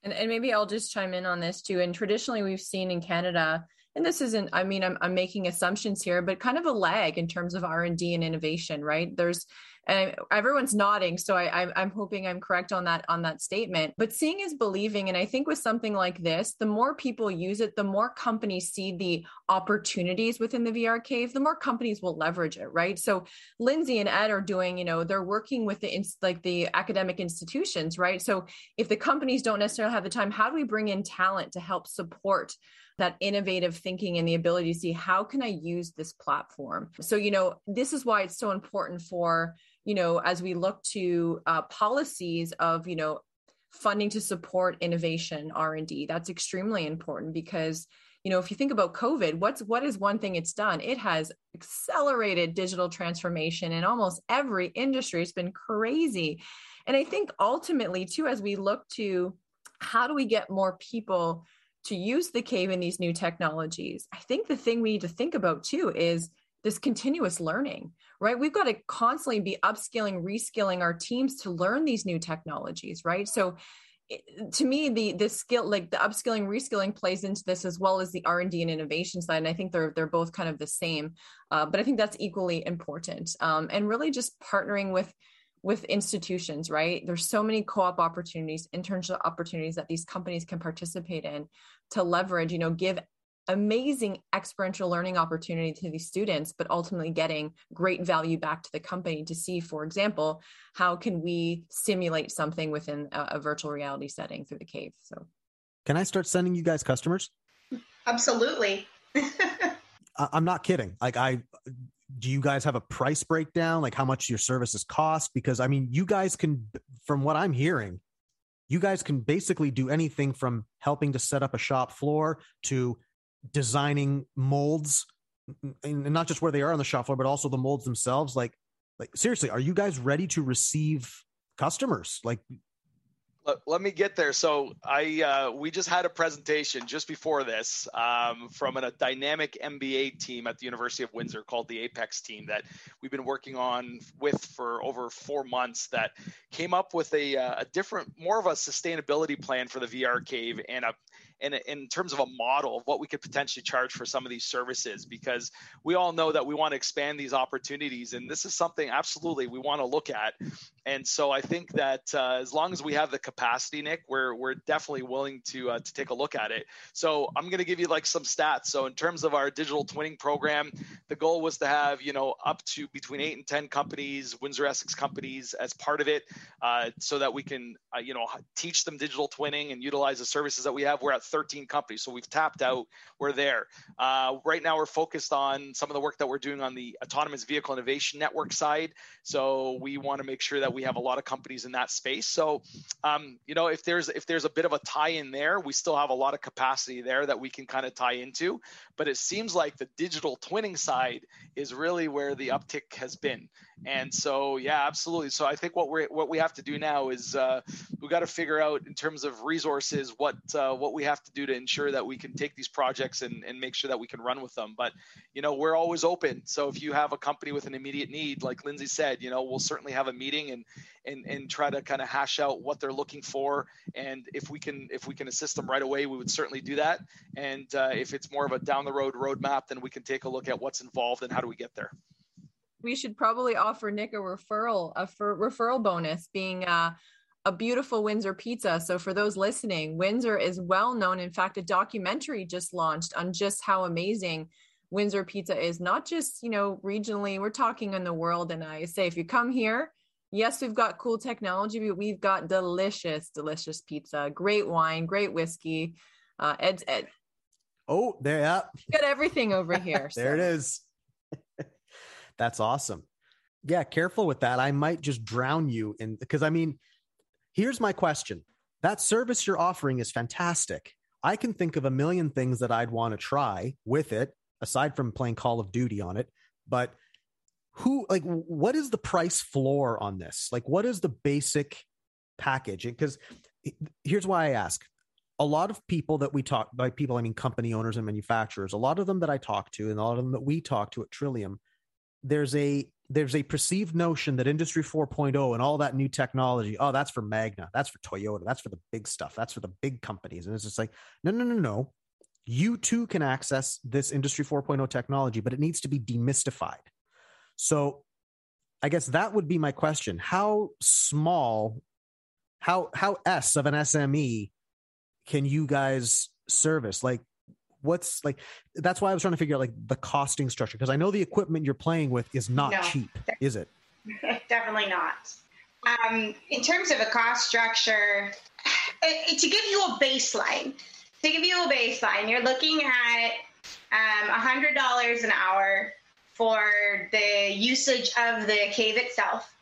S1: And, and maybe I'll just chime in on this too. And traditionally, we've seen in Canada, and this isn't, I mean, I'm, I'm making assumptions here, but kind of a lag in terms of R&D and innovation, right? There's and everyone's nodding so I, i'm hoping i'm correct on that on that statement. But seeing is believing and i think with something like this the more people use it the more companies see the opportunities within the vr cave the more companies will leverage it right? So Linsey and ed are doing you know they're working with the like the academic institutions right? So if the companies don't necessarily have the time how do we bring in talent to help support that innovative thinking and the ability to see how can i use this platform? So you know this is why it's so important for you know as we look to uh, policies of you know funding to support innovation r&d that's extremely important because you know if you think about covid what's what is one thing it's done? It has accelerated digital transformation in almost every industry. It's been crazy. And i think ultimately too as we look to how do we get more people to use the cave in these new technologies i think the thing we need to think about too is this continuous learning right? We've got to constantly be upskilling reskilling our teams to learn these new technologies right? So to me the the skill like the upskilling reskilling plays into this as well as the r&d and innovation side and i think they're they're both kind of the same uh, but i think that's equally important um, and really just partnering with with institutions right there's so many co-op opportunities internship opportunities that these companies can participate in to leverage you know give amazing experiential learning opportunity to these students, but ultimately getting great value back to the company to see, for example, how can we simulate something within a, a virtual reality setting through the cave. So,
S2: can I start sending you guys customers?
S4: Absolutely.
S2: I'm not kidding. Like I do you guys have a price breakdown? Like how much your services cost? Because I mean you guys can from what I'm hearing you guys can basically do anything from helping to set up a shop floor to designing molds and not just where they are on the shop floor but also the molds themselves. Like like seriously are you guys ready to receive customers? Like
S3: let, let me get there. So I uh, we just had a presentation just before this um, from a dynamic MBA team at the University of Windsor called the Apex team that we've been working on with for over four months. That came up with a, uh, a different, more of a sustainability plan for the VR cave and a in, in terms of a model of what we could potentially charge for some of these services because we all know that we want to expand these opportunities and this is something absolutely we want to look at. And so i think that uh, as long as we have the capacity nick we're, we're definitely willing to, uh, to take a look at it. So i'm going to give you like some stats. So in terms of our digital twinning program the goal was to have you know up to between 8 and 10 companies windsor essex companies as part of it uh, so that we can uh, you know teach them digital twinning and utilize the services that we have. We're at 13 companies. So we've tapped out. We're there. Uh, right now, we're focused on some of the work that we're doing on the autonomous vehicle innovation network side. So we want to make sure that we have a lot of companies in that space. So, um, you know, if there's if there's a bit of a tie in there, we still have a lot of capacity there that we can kind of tie into. But it seems like the digital twinning side is really where the uptick has been. And so, yeah, absolutely. So I think what we what we have to do now is uh, we got to figure out in terms of resources what uh, what we have to do to ensure that we can take these projects and, and make sure that we can run with them. But you know, we're always open. So if you have a company with an immediate need, like Linsey said, you know, we'll certainly have a meeting and and and try to kind of hash out what they're looking for. And if we can if we can assist them right away, we would certainly do that. And uh, if it's more of a down the road roadmap, then we can take a look at what's involved and how do we get there
S1: we should probably offer Nick a referral, a referral bonus, being uh, a beautiful Windsor pizza. So for those listening, Windsor is well known. In fact, a documentary just launched on just how amazing Windsor pizza is, not just, you know, regionally, we're talking in the world. And I say, if you come here, yes, we've got cool technology, but we've got delicious, delicious pizza, great wine, great whiskey. Uh, Ed's Ed.
S2: Oh, there, yeah.
S1: Got everything over here.
S2: there so. it is. That's awesome. Yeah, careful with that. I might just drown you in because I mean, here's my question. That service you're offering is fantastic. I can think of a million things that I'd want to try with it aside from playing Call of Duty on it, but who like what is the price floor on this? Like what is the basic package? Because here's why I ask. A lot of people that we talk by people I mean company owners and manufacturers, a lot of them that I talk to and a lot of them that we talk to at Trillium there's a there's a perceived notion that industry 4.0 and all that new technology oh that's for magna that's for toyota that's for the big stuff that's for the big companies. And it's just like no no no no. You too can access this industry 4.0 technology but it needs to be demystified. So i guess that would be my question. How small how how s of an sme can you guys service? Like what's like that's why i was trying to figure out like the costing structure because i know the equipment you're playing with is not no, cheap is it?
S4: Definitely not. Um, in terms of a cost structure it, to give you a baseline to give you a baseline you're looking at um, $100 an hour for the usage of the cave itself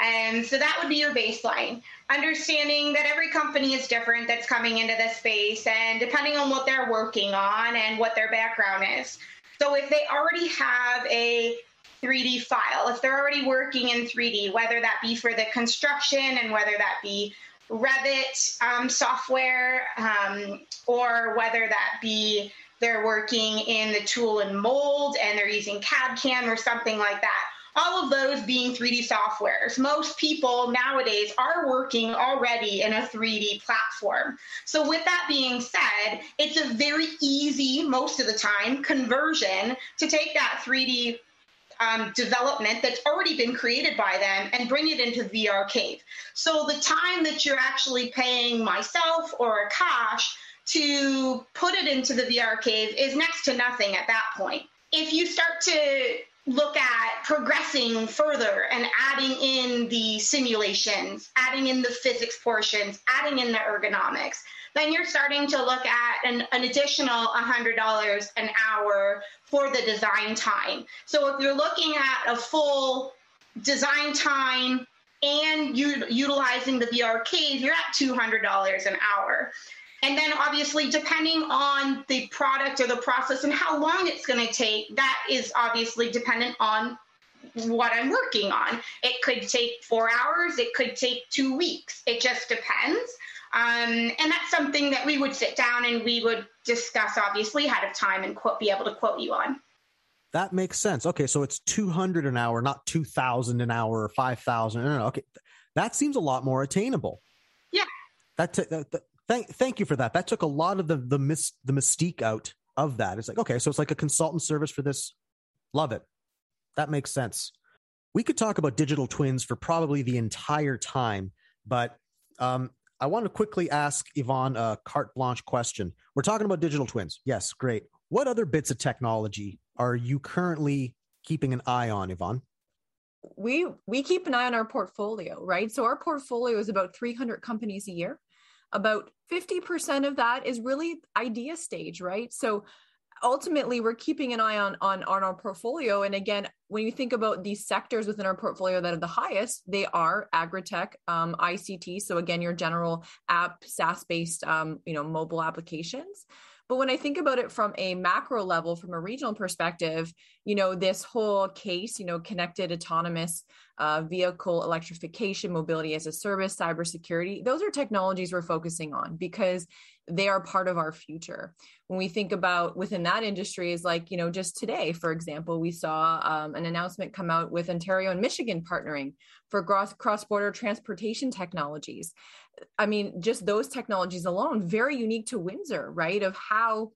S4: and so that would be your baseline. Understanding that every company is different that's coming into this space, and depending on what they're working on and what their background is. So if they already have a 3D file, if they're already working in 3D, whether that be for the construction and whether that be Revit um, software, um, or whether that be they're working in the tool and mold and they're using CAD CAM or something like that all of those being 3D softwares. Most people nowadays are working already in a 3D platform. So, with that being said, it's a very easy, most of the time, conversion to take that 3D um, development that's already been created by them and bring it into VR Cave. So, the time that you're actually paying myself or Akash to put it into the VR cave is next to nothing at that point. If you start to look at progressing further and adding in the simulations, adding in the physics portions, adding in the ergonomics, then you're starting to look at an, an additional $100 an hour for the design time. So if you're looking at a full design time and you utilizing the VR cave, you're at $200 an hour. And then obviously, depending on the product or the process and how long it's going to take, that is obviously dependent on what I'm working on. It could take four hours, it could take two weeks. It just depends. Um, and that's something that we would sit down and we would discuss, obviously, ahead of time and quote, be able to quote you on.
S2: That makes sense. Okay, so it's 200 an hour, not 2000 an hour or 5000. No, no, okay. That seems a lot more attainable.
S4: Yeah.
S2: That, t- that, that, thank thank you for that. That took a lot of the the mis- the mystique out of that. It's like, okay, so it's like a consultant service for this. Love it. That makes sense. We could talk about digital twins for probably the entire time, but um, I want to quickly ask Yvonne a carte blanche question. We're talking about digital twins. Yes, great. What other bits of technology are you currently keeping an eye on, Yvonne?
S1: We we keep an eye on our portfolio, right? So our portfolio is about 300 companies a year. About 50% of that is really idea stage, right? So ultimately we're keeping an eye on on on our portfolio and again when you think about these sectors within our portfolio that are the highest they are agritech um, ict so again your general app saas based um, you know mobile applications but when I think about it from a macro level, from a regional perspective, you know, this whole case, you know, connected autonomous uh, vehicle electrification, mobility as a service, cybersecurity, those are technologies we're focusing on because they are part of our future. When we think about within that industry, is like, you know, just today, for example, we saw um, an announcement come out with Ontario and Michigan partnering for cross border transportation technologies. I mean, just those technologies alone, very unique to Windsor, right? Of how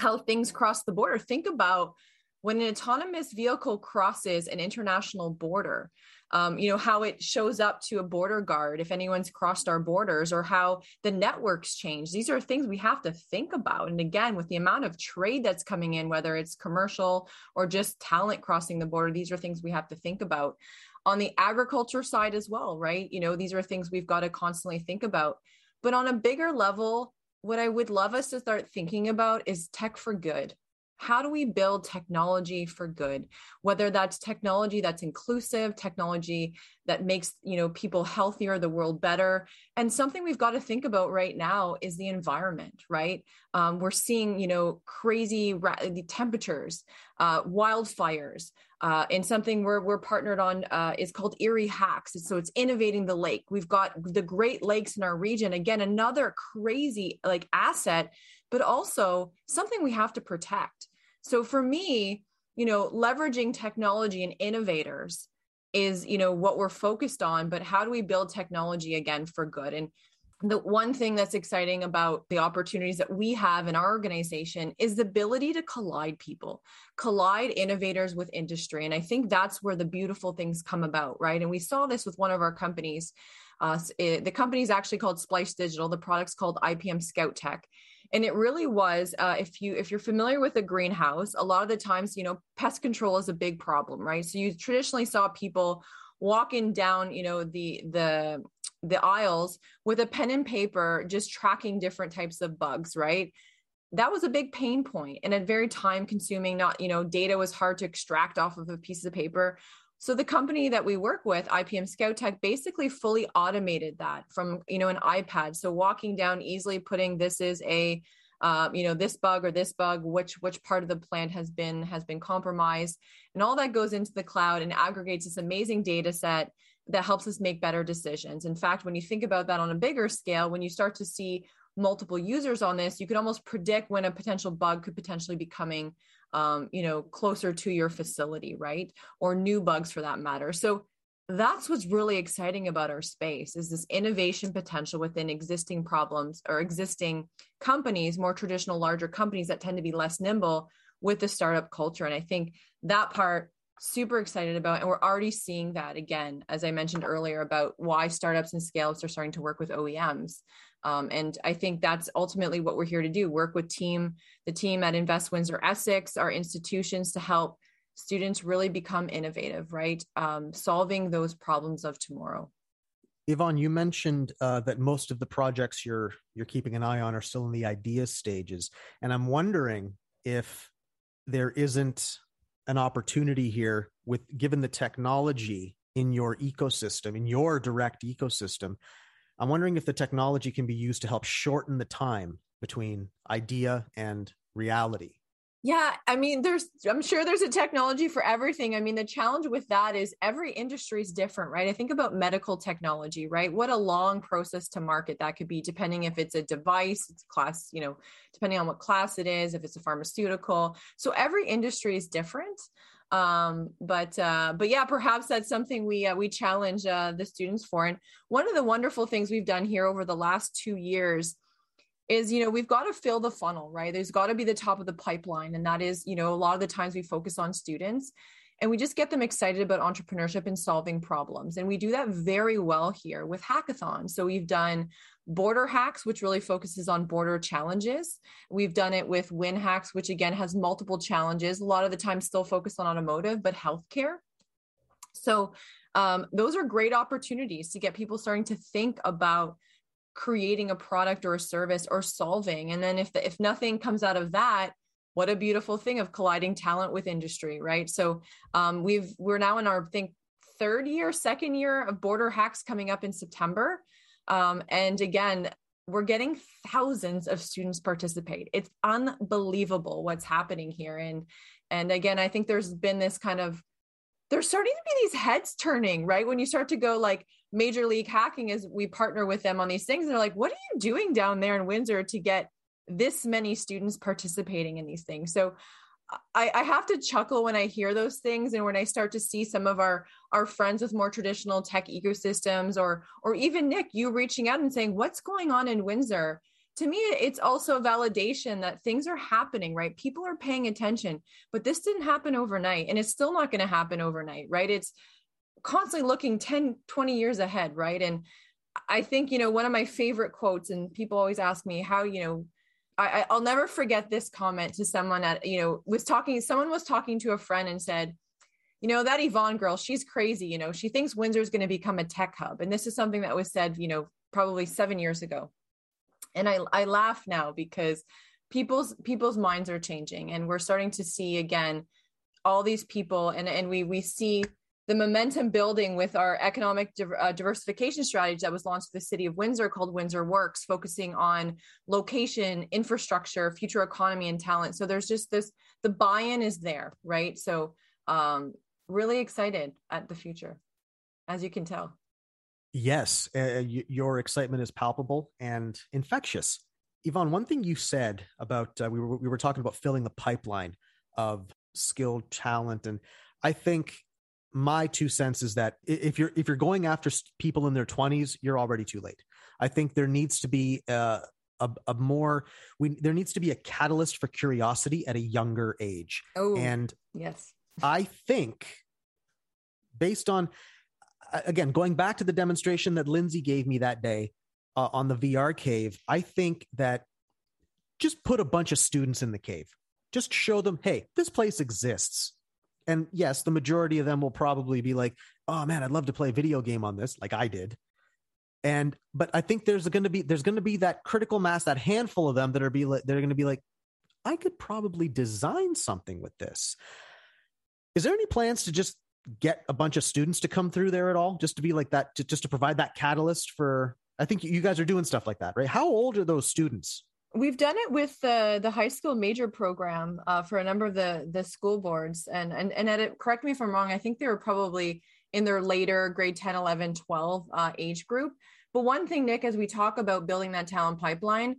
S1: how things cross the border. Think about when an autonomous vehicle crosses an international border um, you know how it shows up to a border guard if anyone's crossed our borders or how the networks change. These are things we have to think about. And again with the amount of trade that's coming in whether it's commercial or just talent crossing the border these are things we have to think about. On the agriculture side as well right? You know these are things we've got to constantly think about. But on a bigger level what i would love us to start thinking about is tech for good how do we build technology for good? Whether that's technology that's inclusive technology that makes you know people healthier the world better. And something we've got to think about right now is the environment right? Um, we're seeing you know crazy ra- temperatures uh, wildfires uh, and something we're, we're partnered on uh, is called erie hacks. So it's innovating the lake. We've got the great lakes in our region. Again another crazy like asset but also something we have to protect. So for me, you know, leveraging technology and innovators is, you know, what we're focused on, but how do we build technology again for good? And the one thing that's exciting about the opportunities that we have in our organization is the ability to collide people, collide innovators with industry. And I think that's where the beautiful things come about, right? And we saw this with one of our companies. Uh, it, the company is actually called Splice Digital. The product's called IPM Scout Tech and it really was uh, if you if you're familiar with a greenhouse a lot of the times you know pest control is a big problem right? So you traditionally saw people walking down you know the the the aisles with a pen and paper just tracking different types of bugs right? That was a big pain point and a very time consuming not you know data was hard to extract off of a piece of paper so the company that we work with, IPM Scout Tech, basically fully automated that from you know an iPad. So walking down easily, putting this is a um, you know this bug or this bug, which which part of the plant has been has been compromised, and all that goes into the cloud and aggregates this amazing data set that helps us make better decisions. In fact, when you think about that on a bigger scale, when you start to see multiple users on this, you can almost predict when a potential bug could potentially be coming um, you know, closer to your facility, right? Or new bugs for that matter. So that's what's really exciting about our space is this innovation potential within existing problems or existing companies, more traditional, larger companies that tend to be less nimble with the startup culture. And I think that part super excited about and we're already seeing that again as i mentioned earlier about why startups and scale-ups are starting to work with oems um, and i think that's ultimately what we're here to do work with team the team at invest windsor essex our institutions to help students really become innovative right um, solving those problems of tomorrow
S2: Yvonne, you mentioned uh, that most of the projects you're you're keeping an eye on are still in the idea stages, and I'm wondering if there isn't an opportunity here with given the technology in your ecosystem, in your direct ecosystem. I'm wondering if the technology can be used to help shorten the time between idea and reality.
S1: Yeah, I mean, there's, I'm sure there's a technology for everything. I mean, the challenge with that is every industry is different, right? I think about medical technology, right? What a long process to market that could be, depending if it's a device, it's class, you know, depending on what class it is, if it's a pharmaceutical. So every industry is different. Um, but uh, but yeah, perhaps that's something we uh, we challenge uh, the students for. And one of the wonderful things we've done here over the last two years is you know we've got to fill the funnel right there's got to be the top of the pipeline and that is you know a lot of the times we focus on students and we just get them excited about entrepreneurship and solving problems. And we do that very well here with hackathons. So we've done border hacks which really focuses on border challenges. We've done it with win hacks which again has multiple challenges a lot of the time still focused on automotive but healthcare. So um, those are great opportunities to get people starting to think about creating a product or a service or solving. And then if the, if nothing comes out of that what a beautiful thing of colliding talent with industry right? So um, we've we're now in our I think third year second year of border hacks coming up in september. Um, and again we're getting thousands of students participate. It's unbelievable what's happening here. And and again i think there's been this kind of there's starting to be these heads turning, right? When you start to go like Major League Hacking, as we partner with them on these things, and they're like, what are you doing down there in Windsor to get this many students participating in these things? So I, I, have to chuckle when I hear those things and when I start to see some of our our friends with more traditional tech ecosystems or or even Nick, you reaching out and saying, what's going on in Windsor? to me it's also validation that things are happening right people are paying attention but this didn't happen overnight and it's still not going to happen overnight right it's constantly looking 10 20 years ahead right and i think you know one of my favorite quotes and people always ask me how you know I, i'll never forget this comment to someone at you know was talking someone was talking to a friend and said you know that yvonne girl she's crazy you know she thinks windsor's going to become a tech hub. And this is something that was said you know probably seven years ago. And i i laugh now because people's people's minds are changing and we're starting to see again all these people and and we we see the momentum building with our economic uh, diversification strategy that was launched in the city of Windsor called Windsor Works, focusing on location, infrastructure, future economy, and talent. So there's just this the buy in is there, right? So, um, really excited at the future, as you can tell.
S2: Yes, uh, y- your excitement is palpable and infectious. Yvonne, one thing you said about uh, we were we were talking about filling the pipeline of skilled talent, and I think my two cents is that if you're if you're going after people in their 20s, you're already too late. I think there needs to be uh, a, a more we there needs to be a catalyst for curiosity at a younger age.
S1: Oh,
S2: and
S1: yes,
S2: I think based on again, going back to the demonstration that Linsey gave me that day uh, on the VR cave, I think that just put a bunch of students in the cave. Just show them, hey, this place exists. And yes, the majority of them will probably be like, oh man, I'd love to play a video game on this, like I did. And but I think there's going to be there's going to be that critical mass, that handful of them that are be they're going to be like, I could probably design something with this. Is there any plans to just get a bunch of students to come through there at all just to be like that to, just to provide that catalyst for i think you guys are doing stuff like that right how old are those students
S1: we've done it with the the high school major program uh, for a number of the the school boards and and and at it, correct me if i'm wrong i think they were probably in their later grade 10 11 12 uh, age group but one thing nick as we talk about building that talent pipeline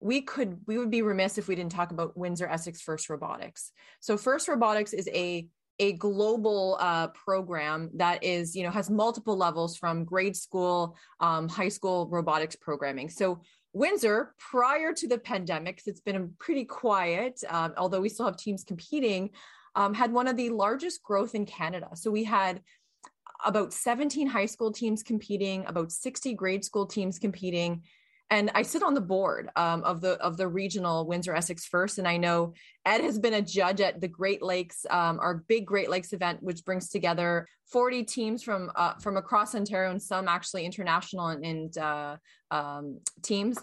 S1: we could we would be remiss if we didn't talk about windsor essex first robotics so first robotics is a a global uh, program that is, you know, has multiple levels from grade school, um, high school robotics programming. So Windsor, prior to the pandemic, it's been pretty quiet, um, although we still have teams competing. um, had one of the largest growth in Canada. So we had about 17 high school teams competing, about 60 grade school teams competing. And I sit on the board um, of the of the regional Windsor Essex First, and I know Ed has been a judge at the Great Lakes, um, our big Great Lakes event, which brings together 40 teams from uh, from across Ontario and some actually international and, and uh, um, teams.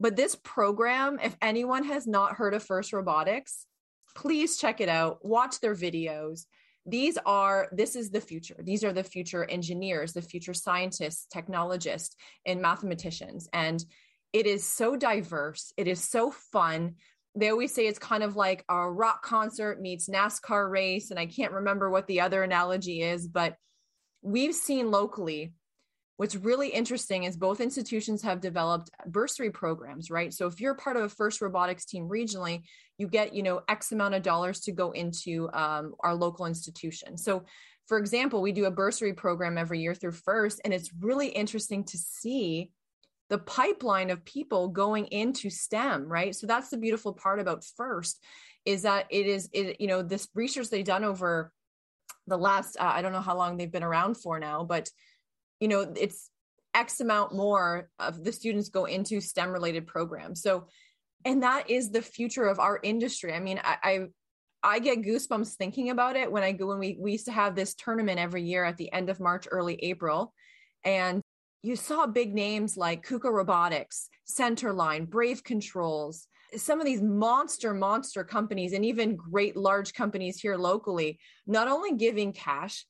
S1: But this program, if anyone has not heard of First Robotics, please check it out. Watch their videos these are this is the future. These are the future engineers the future scientists technologists and mathematicians. And it is so diverse. It is so fun. They always say it's kind of like a rock concert meets nascar race and i can't remember what the other analogy is but we've seen locally what's really interesting is both institutions have developed bursary programs right? So if you're part of a first robotics team regionally you get you know x amount of dollars to go into um, our local institution. So for example we do a bursary program every year through first and it's really interesting to see the pipeline of people going into stem right? So that's the beautiful part about first is that it is it, you know this research they've done over the last uh, i don't know how long they've been around for now but you know it's x amount more of the students go into stem related programs. So and that is the future of our industry. I mean I, I I get goosebumps thinking about it when I go when we we used to have this tournament every year at the end of March, early April, and you saw big names like KUKA Robotics, Centerline, Brave Controls, some of these monster monster companies, and even great large companies here locally, not only giving cash,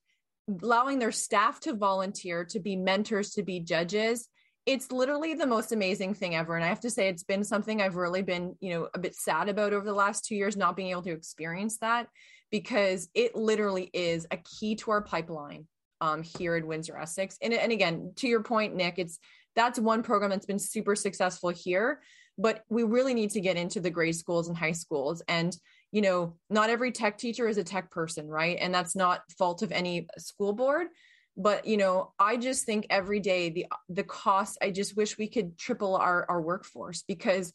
S1: allowing their staff to volunteer, to be mentors, to be judges. It's literally the most amazing thing ever. And I have to say, it's been something I've really been, you know, a bit sad about over the last two years, not being able to experience that because it literally is a key to our pipeline um, here in Windsor Essex. And, and again, to your point, Nick, it's that's one program that's been super successful here, but we really need to get into the grade schools and high schools. And you know, not every tech teacher is a tech person, right? And that's not fault of any school board. But you know, I just think every day the the cost, I just wish we could triple our, our workforce because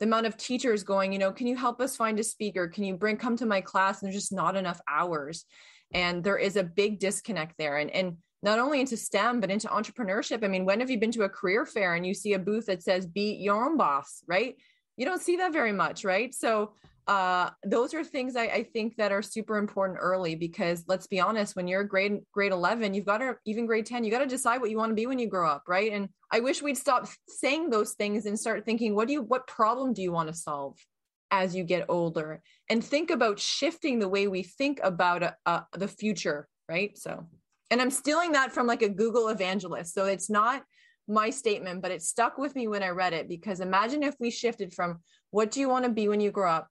S1: the amount of teachers going, you know, can you help us find a speaker? Can you bring come to my class? And there's just not enough hours. And there is a big disconnect there. And and not only into STEM, but into entrepreneurship. I mean, when have you been to a career fair and you see a booth that says be your own boss, right? You don't see that very much, right? So uh, those are things I, I, think that are super important early because let's be honest, when you're grade grade 11, you've got to even grade 10, you got to decide what you want to be when you grow up, right? And I wish we'd stop saying those things and start thinking, what do you, what problem do you want to solve as you get older? And think about shifting the way we think about uh, uh, the future, right? So, and I'm stealing that from like a Google evangelist, so it's not my statement, but it stuck with me when I read it because imagine if we shifted from what do you want to be when you grow up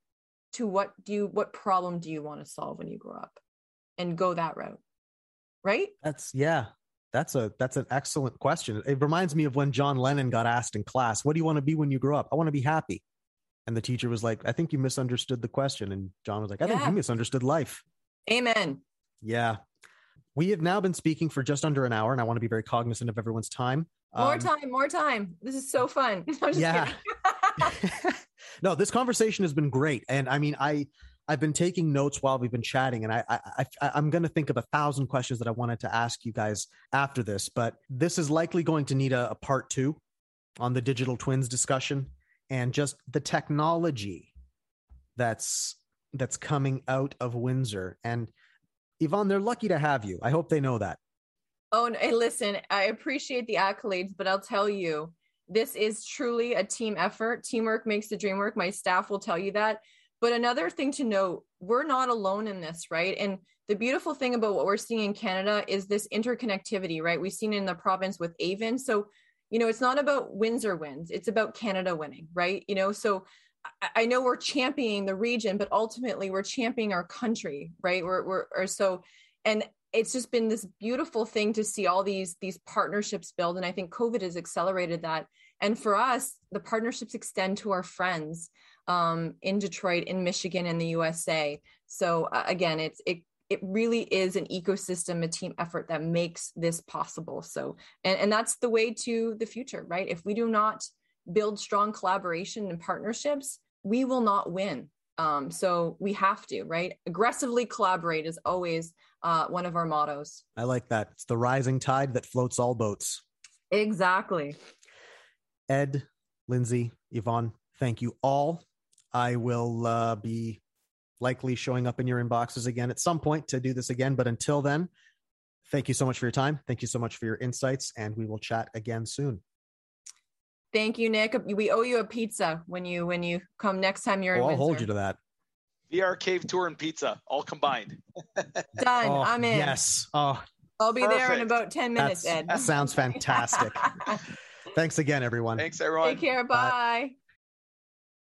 S1: to what do you what problem do you want to solve when you grow up? And go that route right?
S2: That's yeah that's a that's an excellent question. It reminds me of when john lennon got asked in class what do you want to be when you grow up? I want to be happy. And the teacher was like i think you misunderstood the question. And john was like i yeah. think you misunderstood life.
S1: Amen.
S2: Yeah. We have now been speaking for just under an hour and i want to be very cognizant of everyone's time.
S1: More um, time more time. This is so fun.
S2: Yeah no, this conversation has been great, and I mean, I I've been taking notes while we've been chatting, and I, I, I am going to think of a thousand questions that I wanted to ask you guys after this, but this is likely going to need a, a part two on the digital twins discussion and just the technology that's that's coming out of Windsor. And Yvonne, they're lucky to have you. I hope they know that.
S1: Oh, and listen, I appreciate the accolades, but I'll tell you, this is truly a team effort. Teamwork makes the dream work. My staff will tell you that. But another thing to note, we're not alone in this, right? And the beautiful thing about what we're seeing in Canada is this interconnectivity, right? We've seen in the province with AVIN. So, you know, it's not about Windsor wins, it's about Canada winning, right? You know, so I know we're championing the region, but ultimately we're championing our country, right? We're, we're so, and it's just been this beautiful thing to see all these these partnerships build and i think covid has accelerated that. And for us the partnerships extend to our friends um, in detroit in michigan in the usa so uh, again it's it it really is an ecosystem a team effort that makes this possible. So and, and that's the way to the future right? If we do not build strong collaboration and partnerships we will not win. Um, so we have to, right? Aggressively collaborate is always uh, one of our mottos.
S2: I like that. It's the rising tide that floats all boats.
S1: Exactly.
S2: Ed, Linsey, Yvonne, thank you all. I will uh, be likely showing up in your inboxes again at some point to do this again. But until then, thank you so much for your time. Thank you so much for your insights, and we will chat again soon.
S1: Thank you, Nick. We owe you a pizza when you when you come next time you're
S2: Oh,
S1: in
S2: I'll
S1: Windsor.
S2: hold you to that.
S3: VR cave tour and pizza all combined.
S1: Done.
S2: Oh,
S1: I'm in.
S2: Yes. Oh,
S1: I'll be there in about 10 minutes,
S2: that's-
S1: Ed.
S2: that sounds fantastic. Thanks again, everyone.
S3: Thanks, everyone.
S1: Take care.
S2: Bye.
S1: Bye.